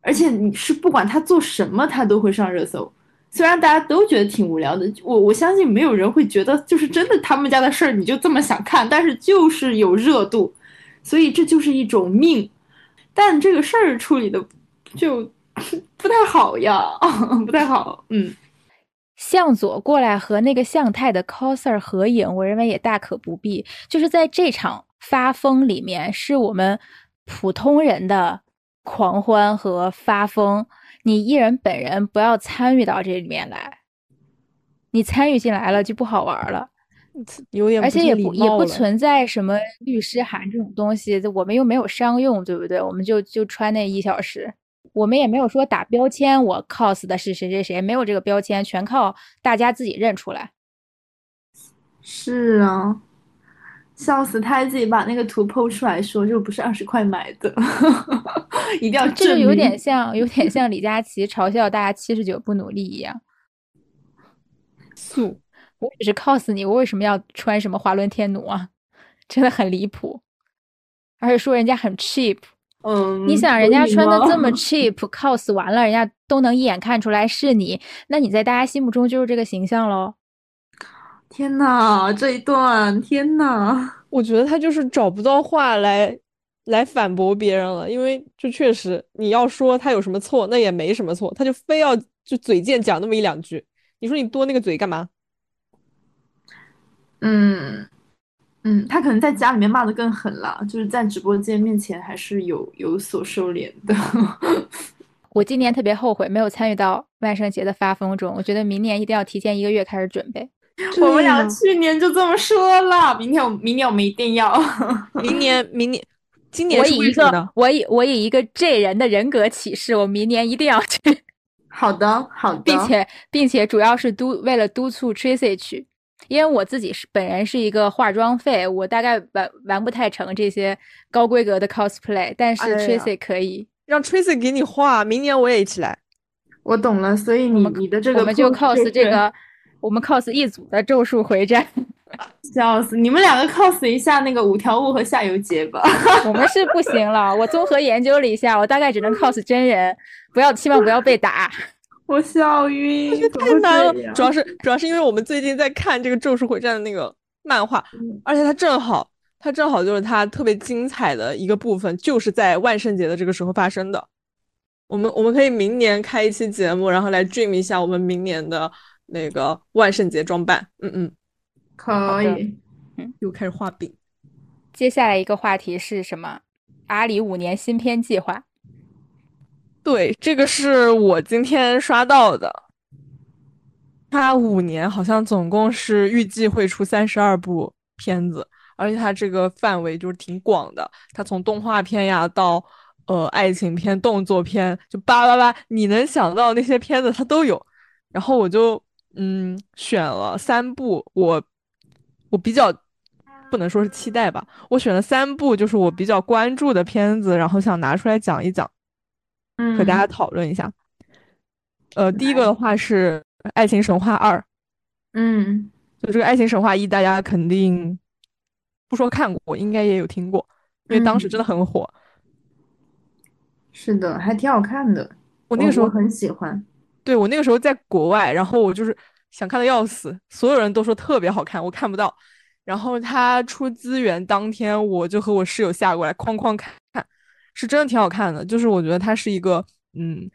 而且你是不管他做什么，他都会上热搜。虽然大家都觉得挺无聊的，我我相信没有人会觉得就是真的他们家的事儿你就这么想看，但是就是有热度，所以这就是一种命。但这个事儿处理的就 不太好呀，不太好。嗯，向左过来和那个向太的 coser 合影，我认为也大可不必。就是在这场。发疯里面是我们普通人的狂欢和发疯，你艺人本人不要参与到这里面来，你参与进来了就不好玩了，有点而且也不也不存在什么律师函这种东西，我们又没有商用，对不对？我们就就穿那一小时，我们也没有说打标签，我 cos 的是谁谁谁，没有这个标签，全靠大家自己认出来。是啊。笑死！他还自己把那个图 PO 出来说，就不是二十块买的，一定要这就有点像，有点像李佳琦嘲笑大家七十九不努力一样。素，我只是 cos 你，我为什么要穿什么华伦天奴啊？真的很离谱，而且说人家很 cheap。嗯，你想人家穿的这么 cheap，cos 完了，人家都能一眼看出来是你，那你在大家心目中就是这个形象喽。天呐，这一段天呐，我觉得他就是找不到话来来反驳别人了，因为就确实你要说他有什么错，那也没什么错，他就非要就嘴贱讲那么一两句，你说你多那个嘴干嘛？嗯嗯，他可能在家里面骂的更狠了，就是在直播间面前还是有有所收敛的。我今年特别后悔没有参与到万圣节的发疯中，我觉得明年一定要提前一个月开始准备。我们俩去年就这么说了，明天我明年我们一定要。明年明年，今年我以一个我以我以一个 J 人的人格启示，我明年一定要去。好的好的，并且并且主要是督为了督促 Tracy 去，因为我自己是本人是一个化妆废，我大概玩玩不太成这些高规格的 cosplay，但是 Tracy 可以让 Tracy 给你画，明年我也一起来。我懂了，所以你你的这个我们就 cos 这个。我们 cos 一组的咒术回战，笑死！你们两个 cos 一下那个五条悟和夏油杰吧。我们是不行了，我综合研究了一下，我大概只能 cos 真人，不要，希望不要被打。我笑晕，太难了。主要是主要是因为我们最近在看这个咒术回战的那个漫画，而且它正好它正好就是它特别精彩的一个部分，就是在万圣节的这个时候发生的。我们我们可以明年开一期节目，然后来 dream 一下我们明年的。那个万圣节装扮，嗯嗯，可以，嗯，又开始画饼。接下来一个话题是什么？阿里五年新片计划。对，这个是我今天刷到的。他五年好像总共是预计会出三十二部片子，而且他这个范围就是挺广的。他从动画片呀到呃爱情片、动作片，就叭叭叭，你能想到那些片子他都有。然后我就。嗯，选了三部，我我比较不能说是期待吧，我选了三部，就是我比较关注的片子，然后想拿出来讲一讲，嗯，和大家讨论一下。呃，第一个的话是《爱情神话二》，嗯，就这个《爱情神话一》，大家肯定不说看过，应该也有听过，因为当时真的很火。是的，还挺好看的，我那个时候很喜欢。对我那个时候在国外，然后我就是想看的要死，所有人都说特别好看，我看不到。然后他出资源当天，我就和我室友下过来哐哐看，是真的挺好看的。就是我觉得他是一个，嗯，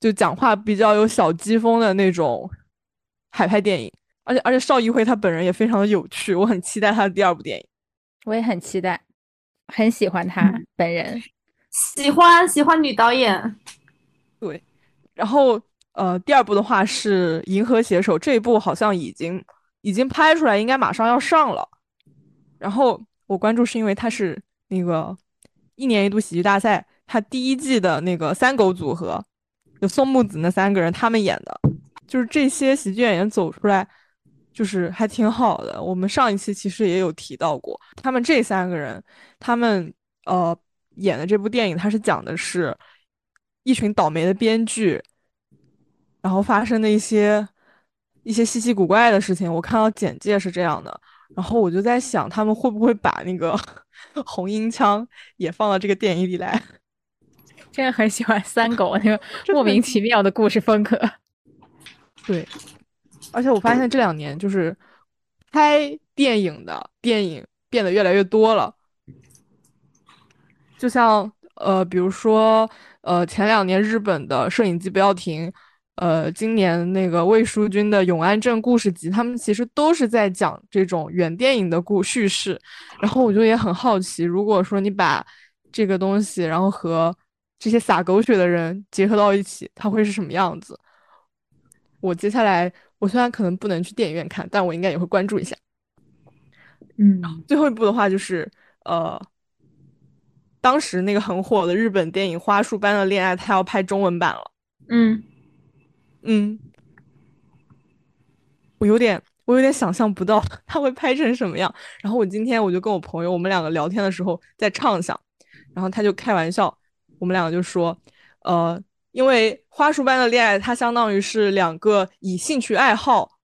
就讲话比较有小机锋的那种海派电影，而且而且邵艺辉他本人也非常的有趣，我很期待他的第二部电影。我也很期待，很喜欢他本人，喜欢喜欢女导演。对，然后。呃，第二部的话是《银河携手》，这一部好像已经已经拍出来，应该马上要上了。然后我关注是因为它是那个一年一度喜剧大赛，它第一季的那个三狗组合，有宋木子那三个人他们演的，就是这些喜剧演员走出来，就是还挺好的。我们上一期其实也有提到过，他们这三个人，他们呃演的这部电影，它是讲的是一群倒霉的编剧。然后发生的一些一些稀奇古怪的事情，我看到简介是这样的，然后我就在想，他们会不会把那个 红缨枪也放到这个电影里来？真的很喜欢三狗那个 莫名其妙的故事风格。对，而且我发现这两年就是拍电影的电影变得越来越多了，就像呃，比如说呃，前两年日本的《摄影机不要停》。呃，今年那个魏书君的《永安镇故事集》，他们其实都是在讲这种原电影的故叙事。然后我就也很好奇，如果说你把这个东西，然后和这些撒狗血的人结合到一起，它会是什么样子？我接下来，我虽然可能不能去电影院看，但我应该也会关注一下。嗯，最后一部的话就是呃，当时那个很火的日本电影《花束般的恋爱》，它要拍中文版了。嗯。嗯，我有点，我有点想象不到他会拍成什么样。然后我今天我就跟我朋友，我们两个聊天的时候在畅想，然后他就开玩笑，我们两个就说，呃，因为花束般的恋爱，它相当于是两个以兴趣爱好，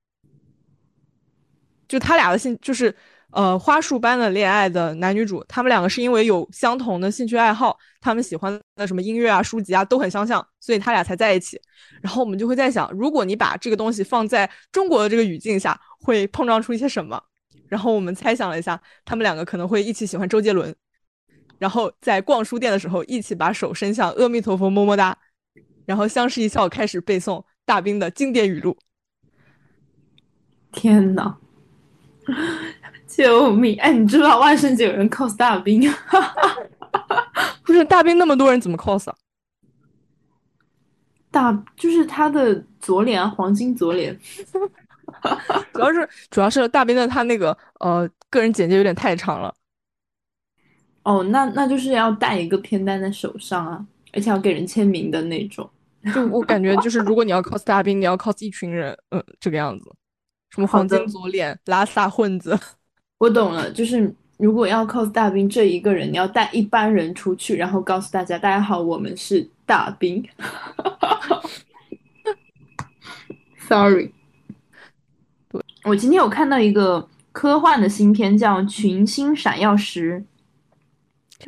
就他俩的兴就是。呃，花束般的恋爱的男女主，他们两个是因为有相同的兴趣爱好，他们喜欢的什么音乐啊、书籍啊都很相像，所以他俩才在一起。然后我们就会在想，如果你把这个东西放在中国的这个语境下，会碰撞出一些什么？然后我们猜想了一下，他们两个可能会一起喜欢周杰伦，然后在逛书店的时候一起把手伸向阿弥陀佛么么哒，然后相视一笑开始背诵大兵的经典语录。天呐！救命！哎，你知道万圣节有人 cos 大兵？不是大兵那么多人怎么 cos 啊？大就是他的左脸啊，黄金左脸。主要是主要是大兵的他那个呃个人简介有点太长了。哦，那那就是要带一个片单在手上啊，而且要给人签名的那种。就我感觉就是如果你要 cos 大兵，你要 cos 一群人，嗯，这个样子。什么黄金左脸、拉萨混子。我懂了，就是如果要 cos 大兵这一个人，你要带一班人出去，然后告诉大家：“大家好，我们是大兵。”Sorry，对我今天有看到一个科幻的新片，叫《群星闪耀时》，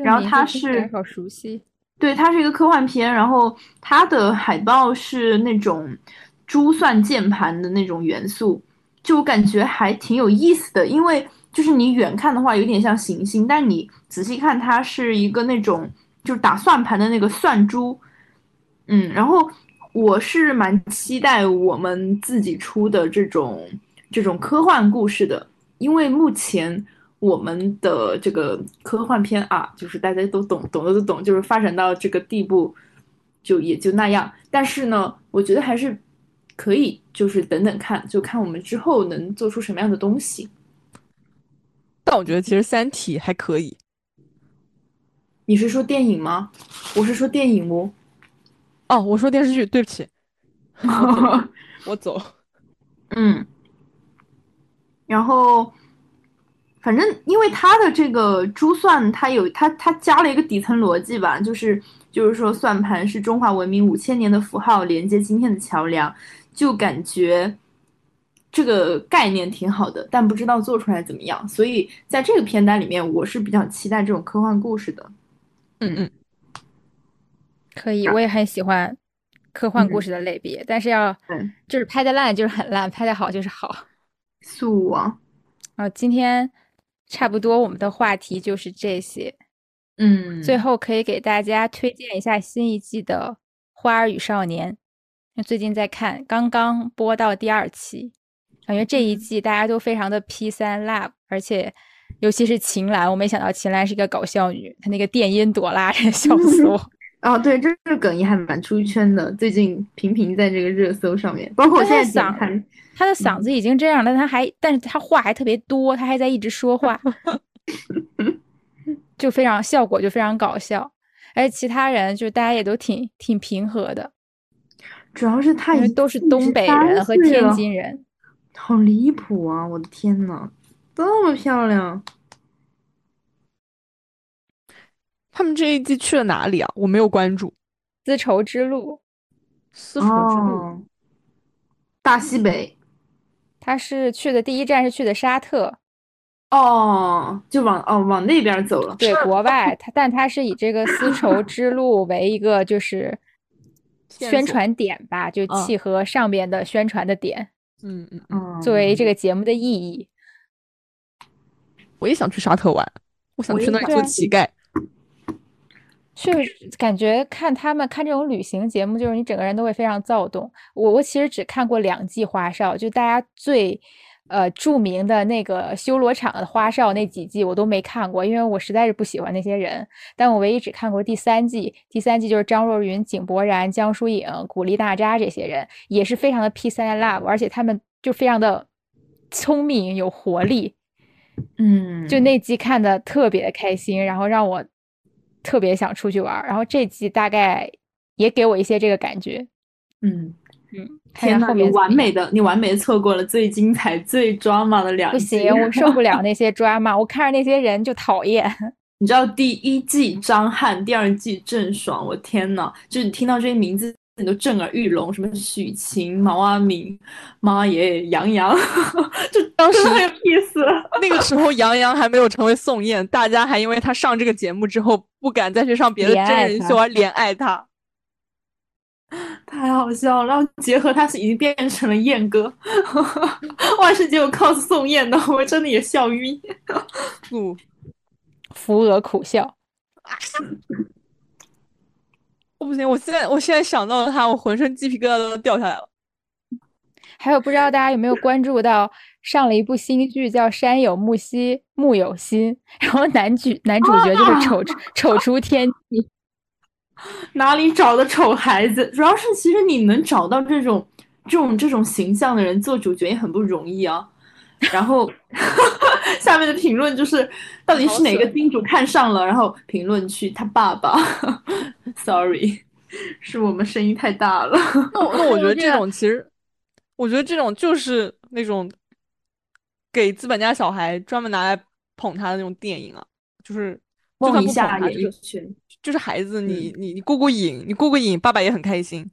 然后它是好熟悉，对，它是一个科幻片，然后它的海报是那种珠算键盘的那种元素，就我感觉还挺有意思的，因为。就是你远看的话有点像行星，但你仔细看它是一个那种就是打算盘的那个算珠，嗯，然后我是蛮期待我们自己出的这种这种科幻故事的，因为目前我们的这个科幻片啊，就是大家都懂懂的都懂，就是发展到这个地步就也就那样，但是呢，我觉得还是可以，就是等等看，就看我们之后能做出什么样的东西。但我觉得其实《三体》还可以。你是说电影吗？我是说电影哦。哦，我说电视剧，对不起。我走。嗯。然后，反正因为它的这个珠算，它有它它加了一个底层逻辑吧，就是就是说算盘是中华文明五千年的符号，连接今天的桥梁，就感觉。这个概念挺好的，但不知道做出来怎么样。所以在这个片单里面，我是比较期待这种科幻故事的。嗯嗯，可以，我也很喜欢科幻故事的类别，但是要就是拍的烂就是很烂，拍的好就是好。素啊，啊，今天差不多我们的话题就是这些。嗯，最后可以给大家推荐一下新一季的《花儿与少年》，最近在看，刚刚播到第二期。感觉这一季大家都非常的 P 三 love，而且尤其是秦岚，我没想到秦岚是一个搞笑女，她那个电音朵拉，笑死我。哦，对，这个梗也还蛮出圈的，最近频频在这个热搜上面，包括我现在点开，他的嗓子已经这样了，他还，但是他话还特别多，他还在一直说话，就非常效果就非常搞笑，而且其他人就大家也都挺挺平和的，主要是他因为都是东北人和天津人，好离谱啊！我的天呐，这么漂亮。他们这一季去了哪里啊？我没有关注。丝绸之路，丝绸之路，大西北。他是去的第一站是去的沙特。哦，就往哦往那边走了。对，国外。他但他是以这个丝绸之路为一个就是宣传点吧，就契合上边的宣传的点。嗯嗯嗯。作为这个节目的意义。我也想去沙特玩，我想去那里做乞丐。确实感觉看他们看这种旅行节目，就是你整个人都会非常躁动。我我其实只看过两季花少，就大家最呃著名的那个修罗场的花少那几季我都没看过，因为我实在是不喜欢那些人。但我唯一只看过第三季，第三季就是张若昀、井柏然、江疏影、古力娜扎这些人，也是非常的 peace and love，而且他们就非常的聪明有活力。嗯，就那季看的特别的开心，然后让我。特别想出去玩，然后这季大概也给我一些这个感觉。嗯嗯，天呐，你完美的，你完美的错过了最精彩、最 drama 的两季。不行，我受不了 那些 drama，我看着那些人就讨厌。你知道第一季张翰，第二季郑爽，我天呐，就是你听到这些名字。你都震耳欲聋，什么许晴、毛阿敏、妈耶、杨洋，就当时很有意思。那个时候杨洋还没有成为宋焰，大家还因为他上这个节目之后不敢再去上别的真人秀而怜爱他，太好笑了。然后结合他是已经变成了燕哥，万圣节我 cos 宋焰的，我真的也笑晕。嗯，扶额苦笑。我不行，我现在我现在想到了他，我浑身鸡皮疙瘩都掉下来了。还有，不知道大家有没有关注到上了一部新剧叫《山有木兮木有心》，然后男主男主角就是丑丑出天际，哪里找的丑孩子？主要是其实你能找到这种这种这种形象的人做主角也很不容易啊。然后 下面的评论就是到底是哪个金主看上了？然后评论区他爸爸。Sorry，是我们声音太大了。那那我觉得这种其实，我觉得这种就是那种给资本家小孩专门拿来捧他的那种电影啊，就是梦一下演艺圈，就是孩子，你你你过过瘾，你过过瘾，爸爸也很开心。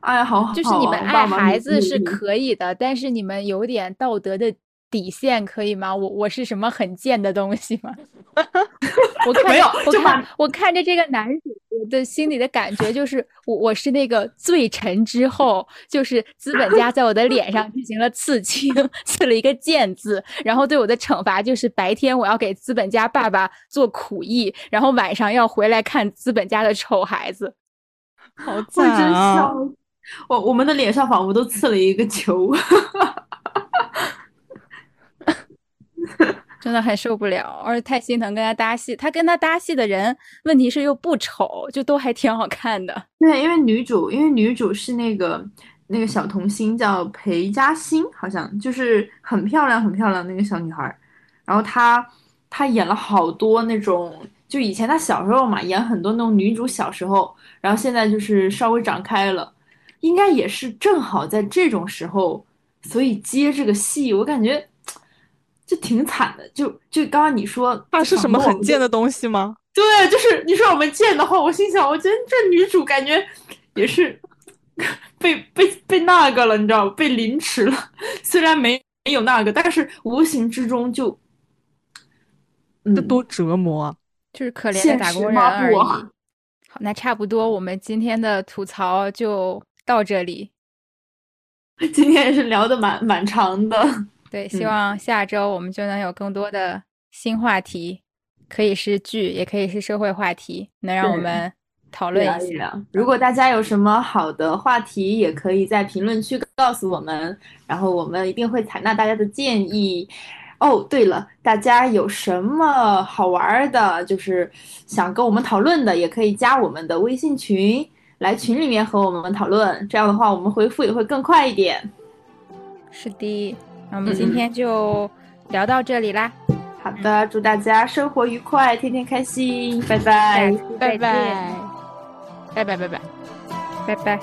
哎，好好，就是你们爱孩子是可以的，但是你们有点道德的。底线可以吗？我我是什么很贱的东西吗？我看我看我看着这个男主的心里的感觉就是，我我是那个罪臣之后，就是资本家在我的脸上进行了刺青，刺了一个贱字，然后对我的惩罚就是白天我要给资本家爸爸做苦役，然后晚上要回来看资本家的丑孩子。好惨啊！我我们的脸上仿佛都刺了一个球。真的很受不了，而且太心疼跟他搭戏。他跟他搭戏的人，问题是又不丑，就都还挺好看的。对，因为女主，因为女主是那个那个小童星，叫裴嘉欣，好像就是很漂亮很漂亮那个小女孩。然后她她演了好多那种，就以前她小时候嘛，演很多那种女主小时候，然后现在就是稍微长开了，应该也是正好在这种时候，所以接这个戏，我感觉。就挺惨的，就就刚刚你说那是什么很贱的东西吗？对，就是你说我们贱的话，我心想，我觉得这女主感觉也是 被被被那个了，你知道被凌迟了。虽然没没有那个，但是无形之中就这多折磨啊！就是可怜的打工人而已。好，那差不多，我们今天的吐槽就到这里。今天也是聊的蛮蛮长的。对，希望下周我们就能有更多的新话题，可以是剧，也可以是社会话题，能让我们讨论一下。如果大家有什么好的话题，也可以在评论区告诉我们，然后我们一定会采纳大家的建议。哦，对了，大家有什么好玩的，就是想跟我们讨论的，也可以加我们的微信群，来群里面和我们讨论。这样的话，我们回复也会更快一点。是的，那我们今天就聊到这里啦。好的，祝大家生活愉快，天天开心，拜拜，拜拜，拜拜，拜拜，拜拜。